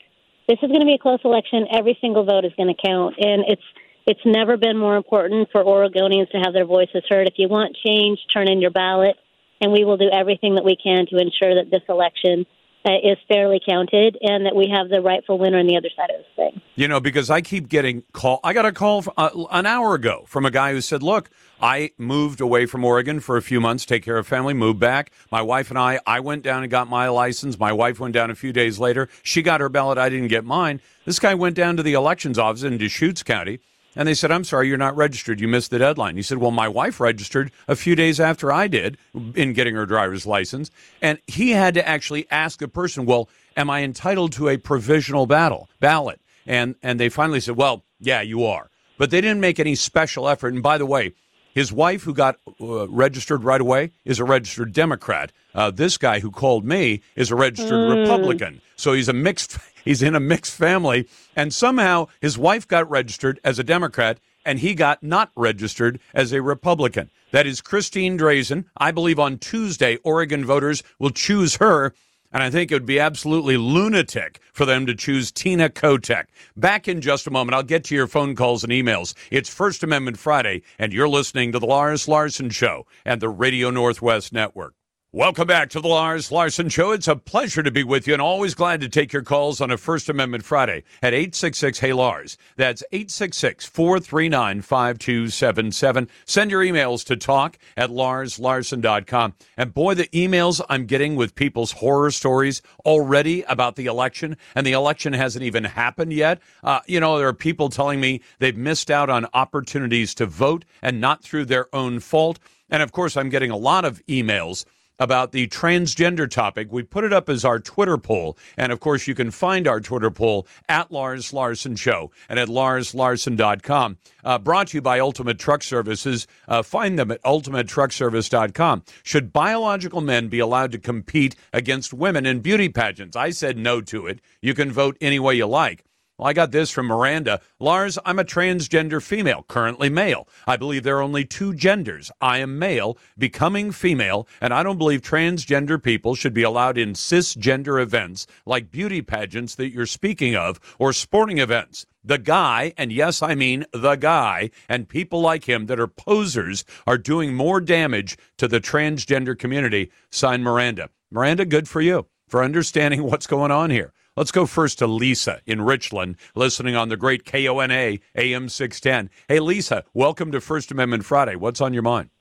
This is going to be a close election. Every single vote is going to count, and it's it's never been more important for Oregonians to have their voices heard. If you want change, turn in your ballot, and we will do everything that we can to ensure that this election is fairly counted and that we have the rightful winner on the other side of this thing. You know, because I keep getting call. I got a call uh, an hour ago from a guy who said, "Look, I moved away from Oregon for a few months, take care of family, moved back. My wife and I, I went down and got my license. My wife went down a few days later. She got her ballot. I didn't get mine. This guy went down to the elections office in Deschutes County." And they said, I'm sorry, you're not registered. You missed the deadline. He said, Well, my wife registered a few days after I did in getting her driver's license. And he had to actually ask the person, Well, am I entitled to a provisional battle, ballot? And, and they finally said, Well, yeah, you are. But they didn't make any special effort. And by the way, his wife, who got uh, registered right away, is a registered Democrat. Uh, this guy who called me is a registered mm. Republican. So he's a mixed he's in a mixed family, and somehow his wife got registered as a Democrat, and he got not registered as a Republican. That is Christine Drazan. I believe on Tuesday, Oregon voters will choose her and I think it would be absolutely lunatic for them to choose Tina Kotek. Back in just a moment, I'll get to your phone calls and emails. It's First Amendment Friday, and you're listening to The Lars Larson Show and the Radio Northwest Network. Welcome back to the Lars Larson Show. It's a pleasure to be with you and always glad to take your calls on a First Amendment Friday at 866 Hey Lars. That's 866 439 5277. Send your emails to talk at larslarson.com. And boy, the emails I'm getting with people's horror stories already about the election, and the election hasn't even happened yet. Uh, you know, there are people telling me they've missed out on opportunities to vote and not through their own fault. And of course, I'm getting a lot of emails about the transgender topic. We put it up as our Twitter poll. And of course, you can find our Twitter poll at Lars Larson Show and at larslarson.com. Uh, brought to you by Ultimate Truck Services. Uh, find them at ultimatetruckservice.com. Should biological men be allowed to compete against women in beauty pageants? I said no to it. You can vote any way you like. Well, I got this from Miranda. Lars, I'm a transgender female, currently male. I believe there are only two genders. I am male, becoming female, and I don't believe transgender people should be allowed in cisgender events like beauty pageants that you're speaking of or sporting events. The guy, and yes, I mean the guy, and people like him that are posers are doing more damage to the transgender community. Signed Miranda. Miranda, good for you for understanding what's going on here. Let's go first to Lisa in Richland, listening on the great KONA AM 610. Hey, Lisa, welcome to First Amendment Friday. What's on your mind?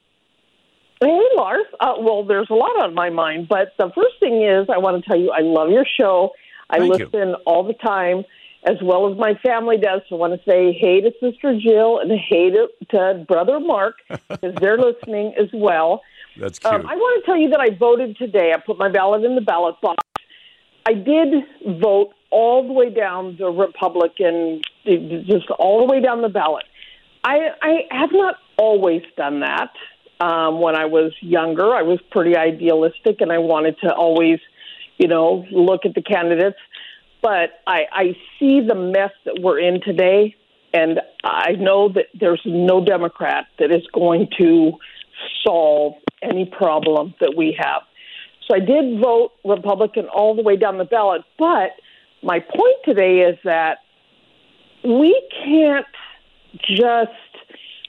Hey, Lars. Uh, well, there's a lot on my mind, but the first thing is I want to tell you I love your show. I Thank listen you. all the time, as well as my family does. So I want to say hey to Sister Jill and hey to, to Brother Mark, because they're listening as well. That's cute. Um, I want to tell you that I voted today. I put my ballot in the ballot box. I did vote all the way down the Republican, just all the way down the ballot. I, I have not always done that. Um, when I was younger, I was pretty idealistic, and I wanted to always, you know, look at the candidates. But I, I see the mess that we're in today, and I know that there's no Democrat that is going to solve any problem that we have. So I did vote Republican all the way down the ballot. But my point today is that we can't just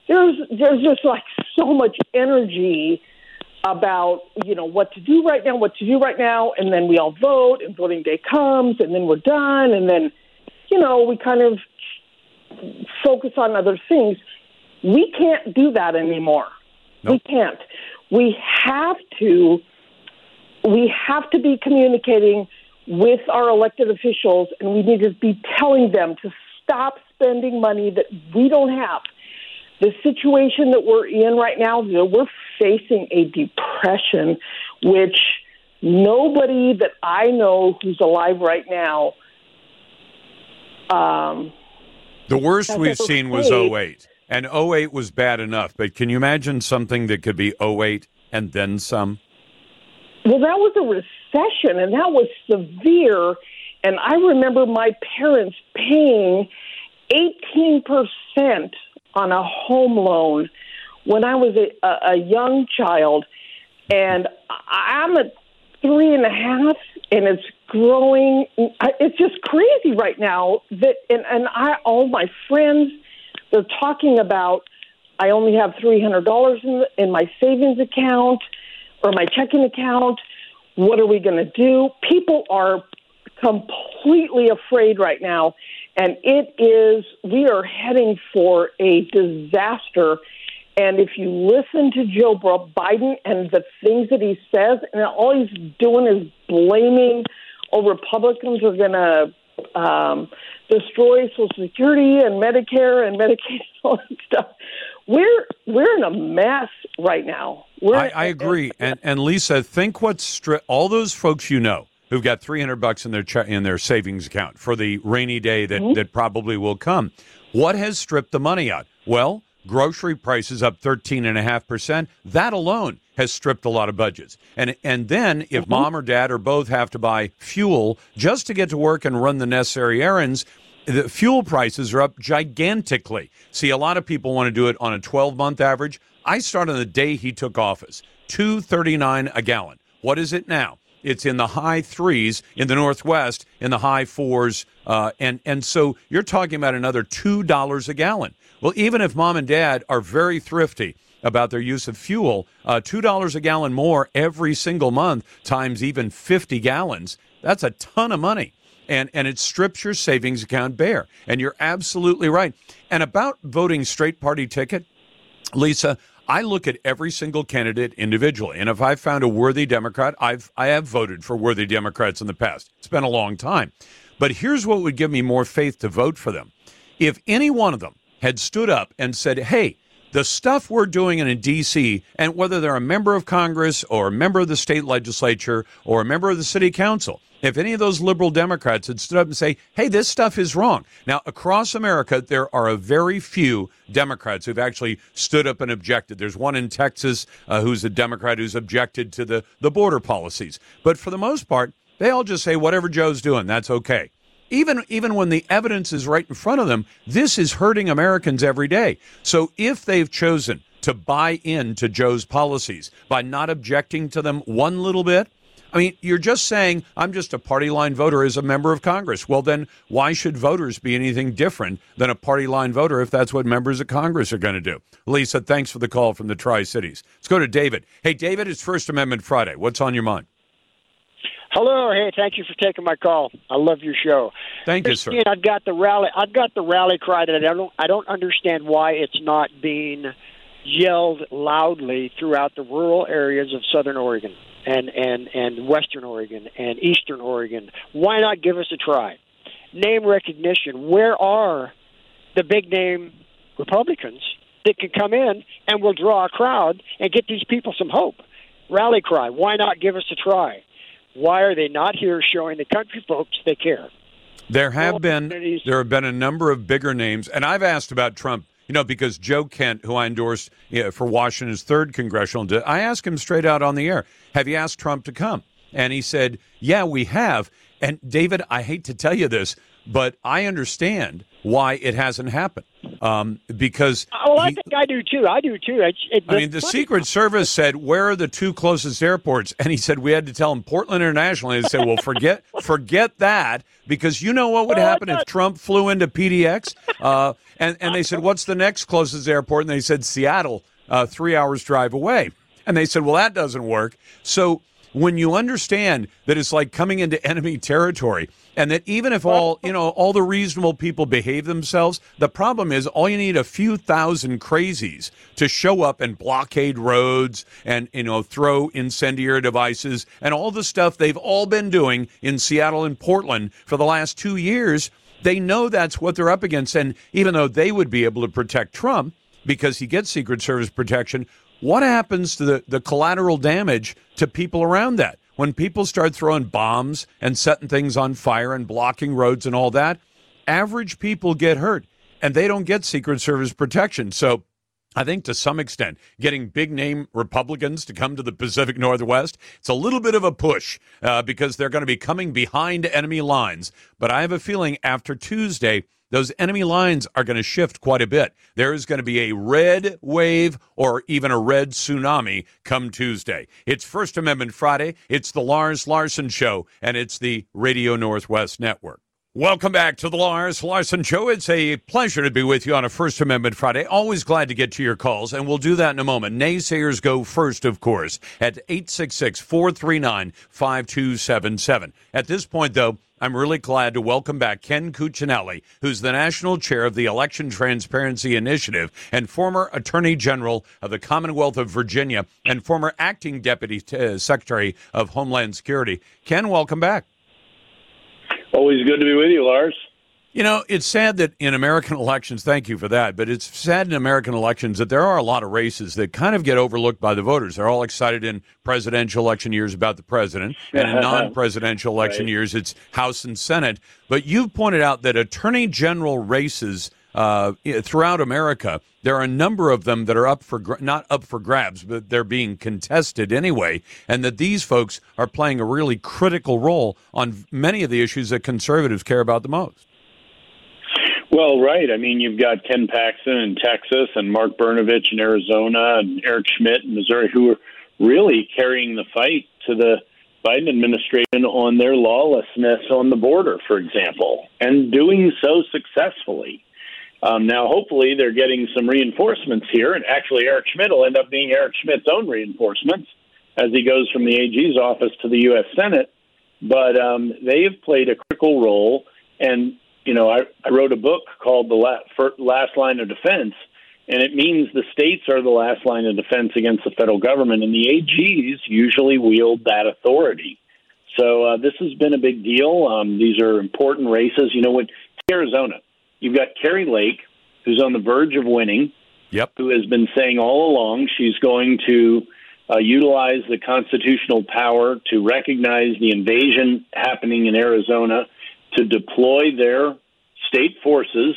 there's there's just like so much energy about you know what to do right now, what to do right now, and then we all vote, and voting day comes, and then we're done, and then you know we kind of focus on other things. We can't do that anymore. We can't. We have to. We have to be communicating with our elected officials, and we need to be telling them to stop spending money that we don't have. The situation that we're in right now, you know, we're facing a depression, which nobody that I know who's alive right now. Um, The worst we've seen was saying. 08. And 08 was bad enough, but can you imagine something that could be 08 and then some? Well, that was a recession, and that was severe. And I remember my parents paying 18% on a home loan when I was a, a, young child. And I'm at three and a half, and it's growing. It's just crazy right now. That and, and I, all my friends, they're talking about. I only have three hundred dollars in, in my savings account or my checking account. What are we going to do? People are completely afraid right now, and it is, we are heading for a disaster. And if you listen to Joe Biden and the things that he says, and all he's doing is blaming, oh, Republicans are going to um, destroy Social Security and Medicare and Medicaid and all that stuff. We're we're in a mess right now. We're I, I agree. And, and Lisa, think what's stri- all those folks you know who've got 300 bucks in their in their savings account for the rainy day that, Mm-hmm. that probably will come. What has stripped the money out? Well, grocery prices up 13.5%. That alone has stripped a lot of budgets. And and then Mm-hmm. if mom or dad or both have to buy fuel just to get to work and run the necessary errands, the fuel prices are up gigantically. See, a lot of people want to do it on a 12 month average. I started the day he took office, 239 a gallon. What is it now? It's in the high threes in the Northwest, in the high fours, uh, and and so you're talking about another two dollars a gallon. Well, even if mom and dad are very thrifty about their use of fuel, uh, two dollars a gallon more every single month times even fifty gallons. That's a ton of money and and it strips your savings account bare. And you're absolutely right. And about voting straight party ticket, Lisa, I look at every single candidate individually, and if I found a worthy Democrat, I've I have voted for worthy Democrats in the past. It's been a long time, but here's what would give me more faith to vote for them: if any one of them had stood up and said, "Hey." The stuff we're doing in D.C., and whether they're a member of Congress or a member of the state legislature or a member of the city council, if any of those liberal Democrats had stood up and say, hey, this stuff is wrong. Now, across America, there are a very few Democrats who've actually stood up and objected. There's one in Texas uh, who's a Democrat who's objected to the, the border policies. But for the most part, they all just say, whatever Joe's doing, that's okay. Even, even when the evidence is right in front of them, this is hurting Americans every day. So if they've chosen to buy into Joe's policies by not objecting to them one little bit, I mean, you're just saying, I'm just a party line voter as a member of Congress. Well, then why should voters be anything different than a party line voter if that's what members of Congress are going to do? Lisa, thanks for the call from the Tri Cities. Let's go to David. Hey, David, it's First Amendment Friday. What's on your mind? Hello, hey, thank you for taking my call. I love your show. Thank you, sir. Christine, I've got the rally. I've got the rally cry that I don't. I don't understand why it's not being yelled loudly throughout the rural areas of Southern Oregon and and and Western Oregon and Eastern Oregon. Why not give us a try? Name recognition. Where are the big name Republicans that can come in and will draw a crowd and get these people some hope? Rally cry. Why not give us a try? Why are they not here showing the country folks they care? There have been there have been a number of bigger names, and I've asked about Trump. You know, because Joe Kent, who I endorsed you know, for Washington's third congressional, I asked him straight out on the air, "Have you asked Trump to come?" And he said, "Yeah, we have." And David, I hate to tell you this, but I understand why it hasn't happened. Um, because Well, I think I do too. I do too. It, it, I mean, the Secret Service said, "Where are the two closest airports?" And he said, "We had to tell him Portland International." And they said, "Well, forget forget that because you know what would happen if Trump flew into PDX." Uh, and and they said, "What's the next closest airport?" And they said, "Seattle, uh, three hours drive away." And they said, "Well, that doesn't work." So when you understand that it's like coming into enemy territory and that even if all you know all the reasonable people behave themselves the problem is all you need a few thousand crazies to show up and blockade roads and you know throw incendiary devices and all the stuff they've all been doing in Seattle and Portland for the last 2 years. They know that's what they're up against. And even though they would be able to protect Trump because he gets secret service protection what happens to the, the collateral damage to people around that? When people start throwing bombs and setting things on fire and blocking roads and all that, average people get hurt and they don't get Secret Service protection. So I think to some extent, getting big name Republicans to come to the Pacific Northwest, it's a little bit of a push uh, because they're going to be coming behind enemy lines. But I have a feeling after Tuesday, those enemy lines are going to shift quite a bit. There is going to be a red wave or even a red tsunami come Tuesday. It's First Amendment Friday. It's the Lars Larson Show, and it's the Radio Northwest Network. Welcome back to the Lars Larson Show. It's a pleasure to be with you on a First Amendment Friday. Always glad to get to your calls, and we'll do that in a moment. Naysayers go first, of course, at 866 439 5277. At this point, though, I'm really glad to welcome back Ken Cuccinelli, who's the national chair of the Election Transparency Initiative and former Attorney General of the Commonwealth of Virginia and former acting Deputy uh, Secretary of Homeland Security. Ken, welcome back. Always good to be with you, Lars. You know, it's sad that in American elections, thank you for that, but it's sad in American elections that there are a lot of races that kind of get overlooked by the voters. They're all excited in presidential election years about the president, and in non presidential election Right. years, it's House and Senate. But you've pointed out that attorney general races uh, throughout America, there are a number of them that are up for gra- not up for grabs, but they're being contested anyway, and that these folks are playing a really critical role on many of the issues that conservatives care about the most. Well, right. I mean, you've got Ken Paxton in Texas and Mark Brnovich in Arizona and Eric Schmitt in Missouri who are really carrying the fight to the Biden administration on their lawlessness on the border, for example, and doing so successfully. Um, now, hopefully, they're getting some reinforcements here, and actually, Eric Schmitt will end up being Eric Schmitt's own reinforcements as he goes from the AG's office to the U.S. Senate. But um, they have played a critical role, and you know, I, I wrote a book called "The La- Last Line of Defense," and it means the states are the last line of defense against the federal government, and the AGs usually wield that authority. So uh, this has been a big deal. Um, these are important races. You know, what Arizona, you've got Kari Lake, who's on the verge of winning. Yep. Who has been saying all along she's going to uh, utilize the constitutional power to recognize the invasion happening in Arizona, to deploy their state forces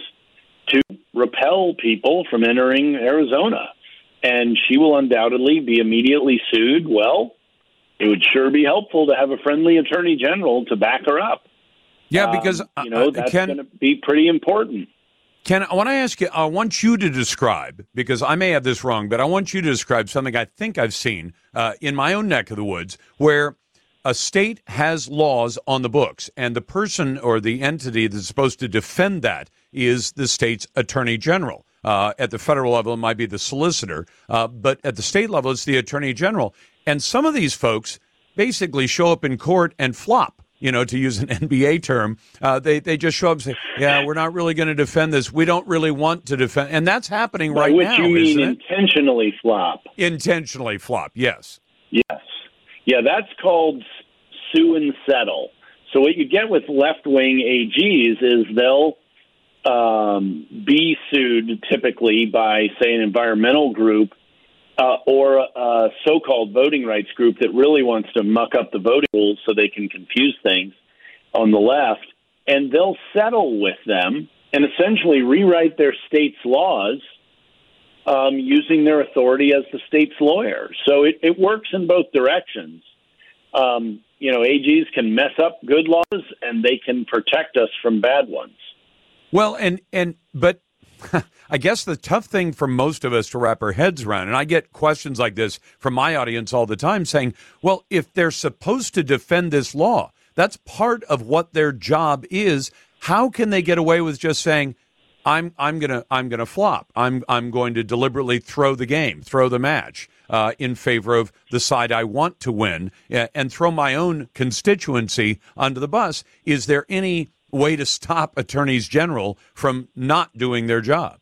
to repel people from entering Arizona. And she will undoubtedly be immediately sued. Well, it would sure be helpful to have a friendly attorney general to back her up. Yeah, because Um, you know uh, that's going to be pretty important. Ken, I want to ask you, I want you to describe, because I may have this wrong, but I want you to describe something I think I've seen uh, in my own neck of the woods where a state has laws on the books, and the person or the entity that's supposed to defend that is the state's attorney general. Uh, at the federal level, it might be the solicitor, uh, but at the state level, it's the attorney general. And some of these folks basically show up in court and flop. You know, to use an NBA term, uh, they they just show up and say, "Yeah, we're not really going to defend this. We don't really want to defend," and that's happening right which now, you mean intentionally flop. Intentionally flop. Yes. Yes. Yeah, that's called sue and settle. So what you get with left wing AGs is they'll um, be sued typically by, say, an environmental group uh, or a so called voting rights group that really wants to muck up the voting rules so they can confuse things on the left. And they'll settle with them and essentially rewrite their state's laws um, using their authority as the state's lawyer. So it, it works in both directions. Um, you know, AGs can mess up good laws and they can protect us from bad ones. Well, and and but I guess the tough thing for most of us to wrap our heads around, and I get questions like this from my audience all the time saying, well, if they're supposed to defend this law, that's part of what their job is. How can they get away with just saying, I'm I'm gonna I'm gonna flop. I'm I'm going to deliberately throw the game, throw the match uh, in favor of the side I want to win, and throw my own constituency under the bus. Is there any way to stop attorneys general from not doing their job?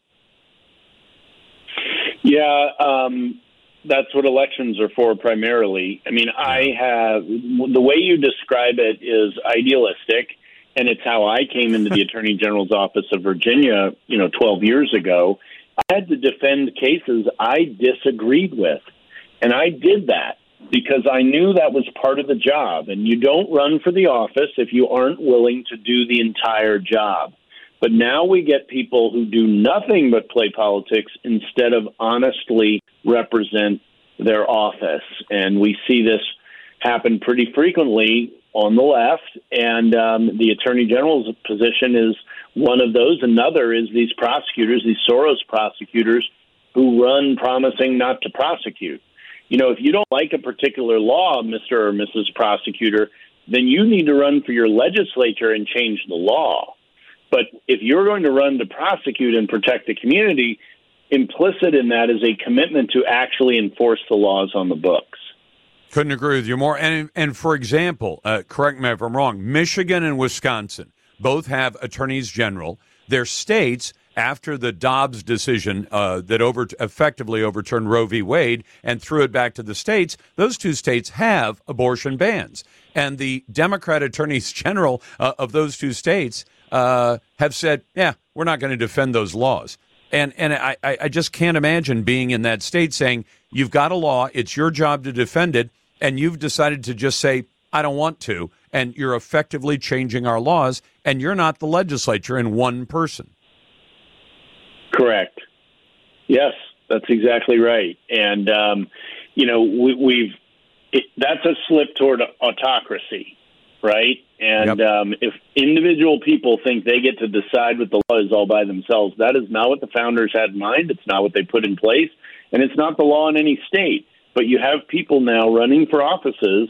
Yeah, um, that's what elections are for primarily. I mean, I have the way you describe it is idealistic, and it's how I came into the Attorney General's office of Virginia, you know, 12 years ago. I had to defend cases I disagreed with, and I did that because I knew that was part of the job. And you don't run for the office if you aren't willing to do the entire job. But now we get people who do nothing but play politics instead of honestly represent their office. And we see this happen pretty frequently on the left. And um, the attorney general's position is one of those. Another is these prosecutors, these Soros prosecutors, who run promising not to prosecute you know, if you don't like a particular law, Mr. or Mrs. Prosecutor, then you need to run for your legislature and change the law. But if you're going to run to prosecute and protect the community, implicit in that is a commitment to actually enforce the laws on the books. Couldn't agree with you more. And and for example, uh, correct me if I'm wrong. Michigan and Wisconsin both have attorneys general. Their states after the Dobbs decision uh, that over effectively overturned Roe v. Wade and threw it back to the states, those two states have abortion bans, and the Democrat attorneys general uh, of those two states uh, have said, "Yeah, we're not going to defend those laws." And and I, I just can't imagine being in that state saying you've got a law, it's your job to defend it, and you've decided to just say I don't want to, and you're effectively changing our laws, and you're not the legislature in one person. Correct. Yes, that's exactly right. And um, you know, we, we've it, that's a slip toward autocracy, right? And yep. um, if individual people think they get to decide what the law is all by themselves, that is not what the founders had in mind. It's not what they put in place, and it's not the law in any state. But you have people now running for offices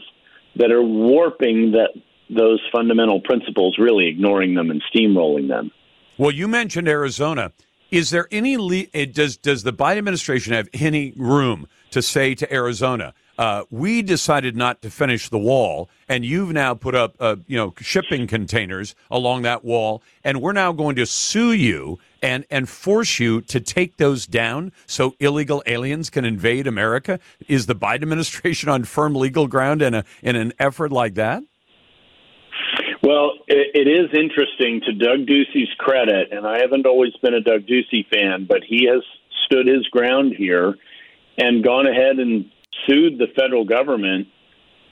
that are warping that those fundamental principles, really ignoring them and steamrolling them. Well, you mentioned Arizona. Is there any le- eh, does does the Biden administration have any room to say to Arizona, uh, we decided not to finish the wall, and you've now put up uh, you know shipping containers along that wall, and we're now going to sue you and and force you to take those down so illegal aliens can invade America? Is the Biden administration on firm legal ground in a in an effort like that? Well, it, it is interesting to Doug Ducey's credit, and I haven't always been a Doug Ducey fan, but he has stood his ground here and gone ahead and sued the federal government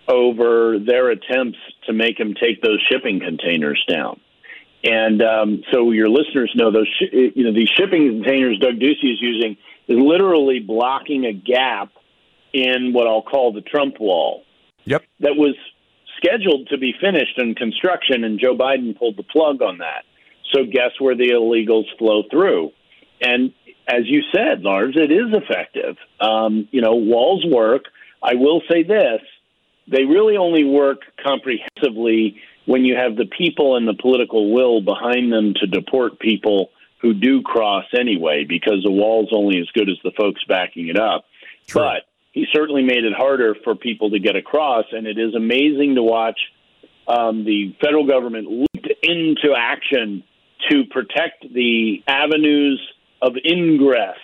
over their attempts to make him take those shipping containers down. And um, so your listeners know those, sh- you know, these shipping containers Doug Ducey is using is literally blocking a gap in what I'll call the Trump wall. Yep. That was scheduled to be finished in construction, and Joe Biden pulled the plug on that. So, guess where the illegals flow through? And as you said, Lars, it is effective. Um, you know, walls work. I will say this they really only work comprehensively when you have the people and the political will behind them to deport people who do cross anyway, because the wall's only as good as the folks backing it up. True. But he certainly made it harder for people to get across. And it is amazing to watch um, the federal government leap into action to protect the avenues of ingress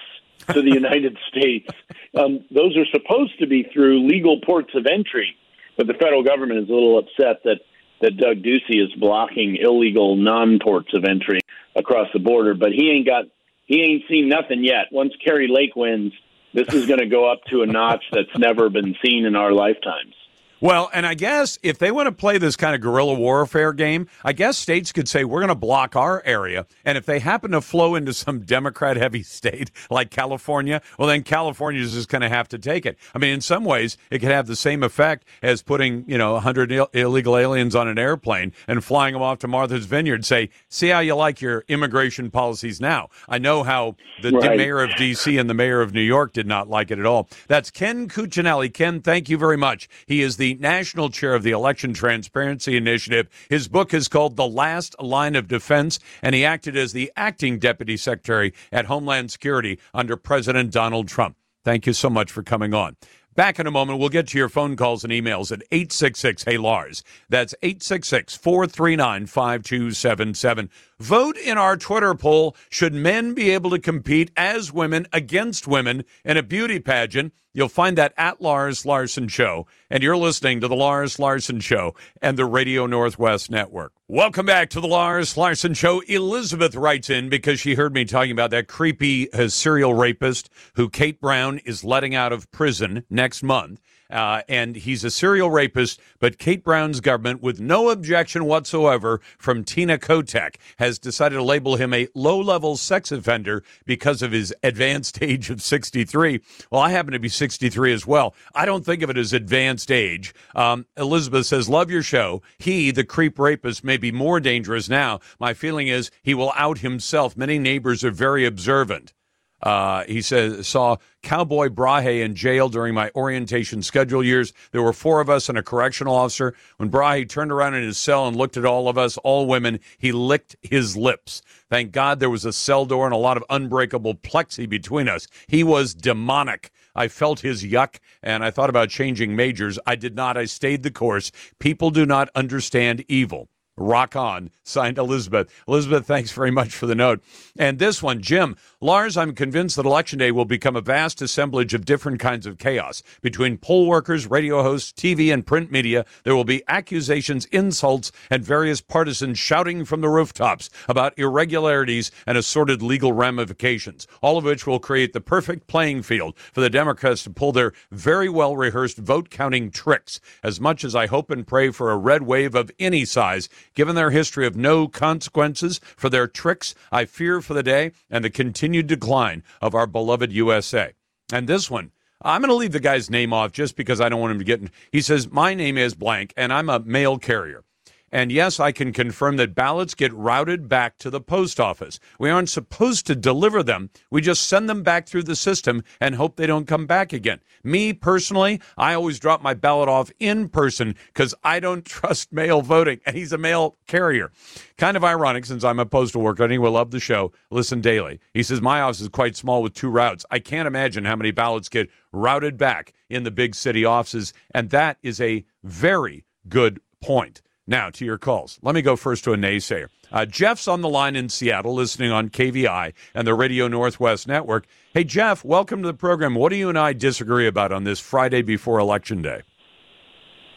to the United States. Um, those are supposed to be through legal ports of entry, but the federal government is a little upset that that Doug Ducey is blocking illegal non-ports of entry across the border. But he ain't got he ain't seen nothing yet. Once Kari Lake wins, this is going to go up to a notch that's never been seen in our lifetimes. Well, and I guess if they want to play this kind of guerrilla warfare game, I guess states could say we're going to block our area, and if they happen to flow into some Democrat-heavy state like California, well, then California is just going to have to take it. I mean, in some ways, it could have the same effect as putting you know 100 Ill- illegal aliens on an airplane and flying them off to Martha's Vineyard. Say, see how you like your immigration policies now. I know how the Right. mayor of D.C. and the mayor of New York did not like it at all. That's Ken Cuccinelli. Ken, thank you very much. He is the national chair of the Election Transparency Initiative. His book is called The Last Line of Defense, and he acted as the acting deputy secretary at Homeland Security under President Donald Trump. Thank you so much for coming on. Back in a moment, we'll get to your phone calls and emails at 866 Hey Lars. That's 866 439 5277. Vote in our Twitter poll. Should men be able to compete as women against women in a beauty pageant? You'll find that at Lars Larson Show. And you're listening to the Lars Larson Show and the Radio Northwest Network. Welcome back to the Lars Larson Show. Elizabeth writes in because she heard me talking about that creepy uh, serial rapist who Kate Brown is letting out of prison next month. Uh, and he's a serial rapist, but Kate Brown's government, with no objection whatsoever from Tina Kotek, has decided to label him a low level sex offender because of his advanced age of 63. Well, I happen to be 63 as well. I don't think of it as advanced age. Um, Elizabeth says, Love your show. He, the creep rapist, may be more dangerous now. My feeling is he will out himself. Many neighbors are very observant. Uh, he says, saw Cowboy Brahe in jail during my orientation schedule years. There were four of us and a correctional officer. When Brahe turned around in his cell and looked at all of us, all women, he licked his lips. Thank God there was a cell door and a lot of unbreakable plexi between us. He was demonic. I felt his yuck and I thought about changing majors. I did not. I stayed the course. People do not understand evil. Rock on. Signed Elizabeth. Elizabeth, thanks very much for the note. And this one, Jim. Lars, I'm convinced that Election Day will become a vast assemblage of different kinds of chaos. Between poll workers, radio hosts, TV, and print media, there will be accusations, insults, and various partisans shouting from the rooftops about irregularities and assorted legal ramifications, all of which will create the perfect playing field for the Democrats to pull their very well rehearsed vote counting tricks. As much as I hope and pray for a red wave of any size, given their history of no consequences for their tricks, I fear for the day and the continued decline of our beloved USA. And this one, I'm going to leave the guy's name off just because I don't want him to get. In. He says, My name is blank, and I'm a mail carrier. And yes, I can confirm that ballots get routed back to the post office. We aren't supposed to deliver them. We just send them back through the system and hope they don't come back again. Me personally, I always drop my ballot off in person because I don't trust mail voting. And he's a mail carrier. Kind of ironic since I'm a postal worker he will love the show. Listen daily. He says, My office is quite small with two routes. I can't imagine how many ballots get routed back in the big city offices. And that is a very good point. Now, to your calls. Let me go first to a naysayer. Uh, Jeff's on the line in Seattle, listening on KVI and the Radio Northwest Network. Hey, Jeff, welcome to the program. What do you and I disagree about on this Friday before Election Day?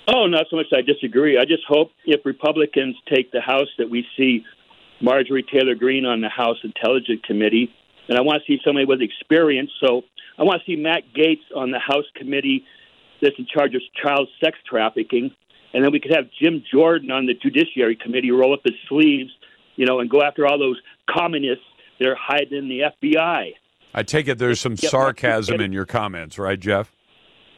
Oh, not so much I disagree. I just hope if Republicans take the House that we see Marjorie Taylor Greene on the House Intelligence Committee, and I want to see somebody with experience. So I want to see Matt Gaetz on the House committee that's in charge of child sex trafficking, and then we could have Jim Jordan on the Judiciary Committee roll up his sleeves, you know, and go after all those communists that are hiding in the FBI. I take it there's some sarcasm in your comments, right, Jeff?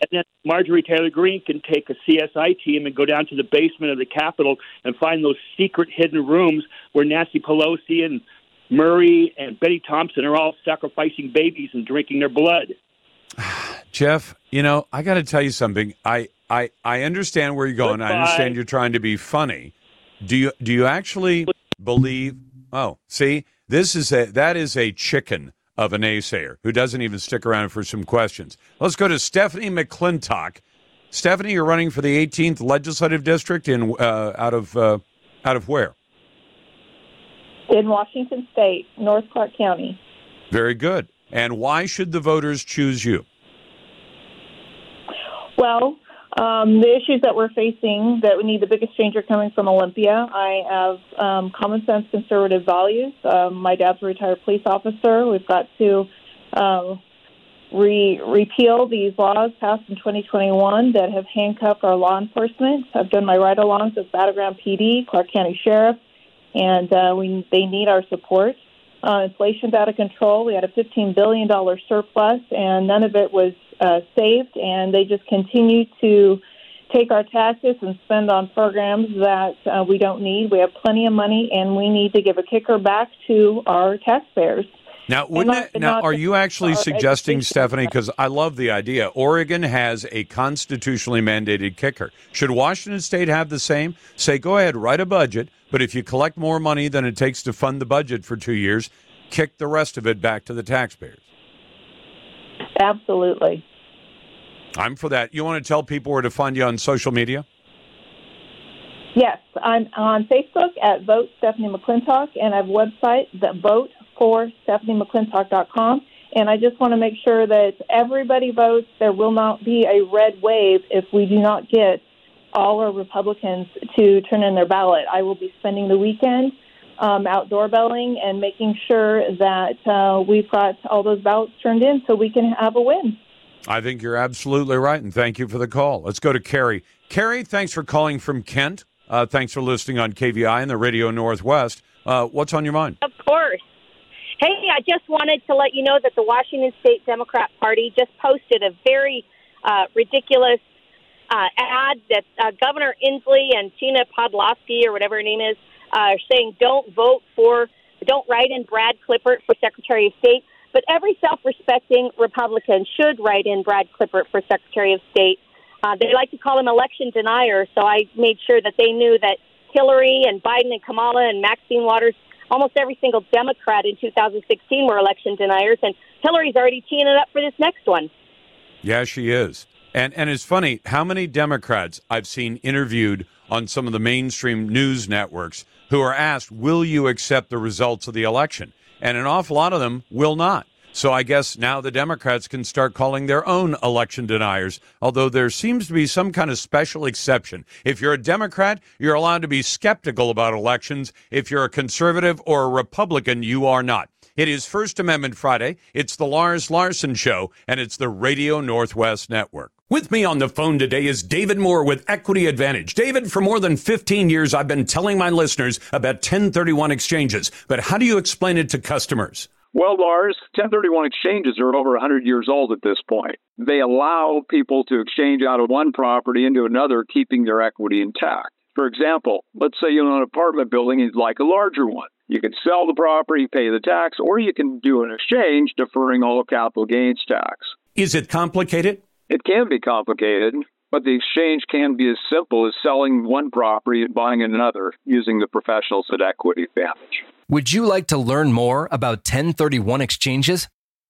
And then Marjorie Taylor Greene can take a CSI team and go down to the basement of the Capitol and find those secret hidden rooms where Nancy Pelosi and Murray and Betty Thompson are all sacrificing babies and drinking their blood. Jeff, you know, I got to tell you something. I, I, I understand where you're going. I understand you're trying to be funny. Do you do you actually believe? Oh, see, this is a that is a chicken of a naysayer who doesn't even stick around for some questions. Let's go to Stephanie McClintock. Stephanie, you're running for the 18th legislative district in uh, out of uh, out of where? in Washington State, North Clark County. Very good. And why should the voters choose you? Well, um, the issues that we're facing that we need the biggest change are coming from Olympia. I have um, common sense conservative values. Um, my dad's a retired police officer. We've got to um, re- repeal these laws passed in 2021 that have handcuffed our law enforcement. I've done my ride-alongs with Battle Ground PD, Clark County Sheriff, and uh, we they need our support. Uh, inflation's out of control. We had a $15 billion surplus, and none of it was uh, saved, and they just continue to take our taxes and spend on programs that uh, we don't need. We have plenty of money, and we need to give a kicker back to our taxpayers. Now, wouldn't it, now are you actually suggesting, Stephanie? Because I love the idea. Oregon has a constitutionally mandated kicker. Should Washington State have the same? Say, go ahead, write a budget, but if you collect more money than it takes to fund the budget for two years, kick the rest of it back to the taxpayers. Absolutely. I'm for that. You want to tell people where to find you on social media? Yes, I'm on Facebook at Vote Stephanie McClintock, and I have a website that vote for stephaniemcclintock.com. And I just want to make sure that everybody votes. There will not be a red wave if we do not get all our Republicans to turn in their ballot. I will be spending the weekend um, outdoor belling and making sure that uh, we've got all those ballots turned in so we can have a win. I think you're absolutely right, and thank you for the call. Let's go to Carrie. Carrie, thanks for calling from Kent. Uh, thanks for listening on KVI and the Radio Northwest. Uh, what's on your mind? Of course. Hey, I just wanted to let you know that the Washington State Democrat Party just posted a very uh, ridiculous uh, ad that uh, Governor Inslee and Tina Podlosky, or whatever her name is, uh, are saying don't vote for, don't write in Brad Klippert for Secretary of State. But every self respecting Republican should write in Brad Klippert for Secretary of State. Uh, they like to call him election denier, so I made sure that they knew that Hillary and Biden and Kamala and Maxine Waters, almost every single Democrat in 2016 were election deniers, and Hillary's already teeing it up for this next one. Yeah, she is. And and it's funny how many Democrats I've seen interviewed on some of the mainstream news networks who are asked, "Will you accept the results of the election?" And an awful lot of them will not. So I guess now the Democrats can start calling their own election deniers, although there seems to be some kind of special exception. If you're a Democrat, you're allowed to be skeptical about elections. If you're a conservative or a Republican, you are not. It is First Amendment Friday. It's the Lars Larson Show, and it's the Radio Northwest Network. With me on the phone today is David Moore with Equity Advantage. David, for more than 15 years, I've been telling my listeners about 1031 exchanges, but how do you explain it to customers? Well, Lars, 1031 exchanges are over 100 years old at this point. They allow people to exchange out of one property into another, keeping their equity intact. For example, let's say you own an apartment building and you'd like a larger one. You can sell the property, pay the tax, or you can do an exchange deferring all capital gains tax. Is it complicated? It can be complicated, but the exchange can be as simple as selling one property and buying another using the professionals at Equity Advantage. Would you like to learn more about 1031 exchanges?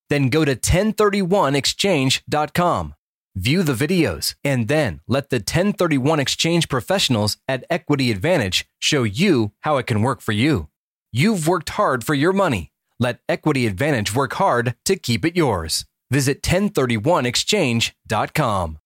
Then go to 1031exchange.com. View the videos and then let the 1031 exchange professionals at Equity Advantage show you how it can work for you. You've worked hard for your money. Let Equity Advantage work hard to keep it yours. Visit 1031exchange.com.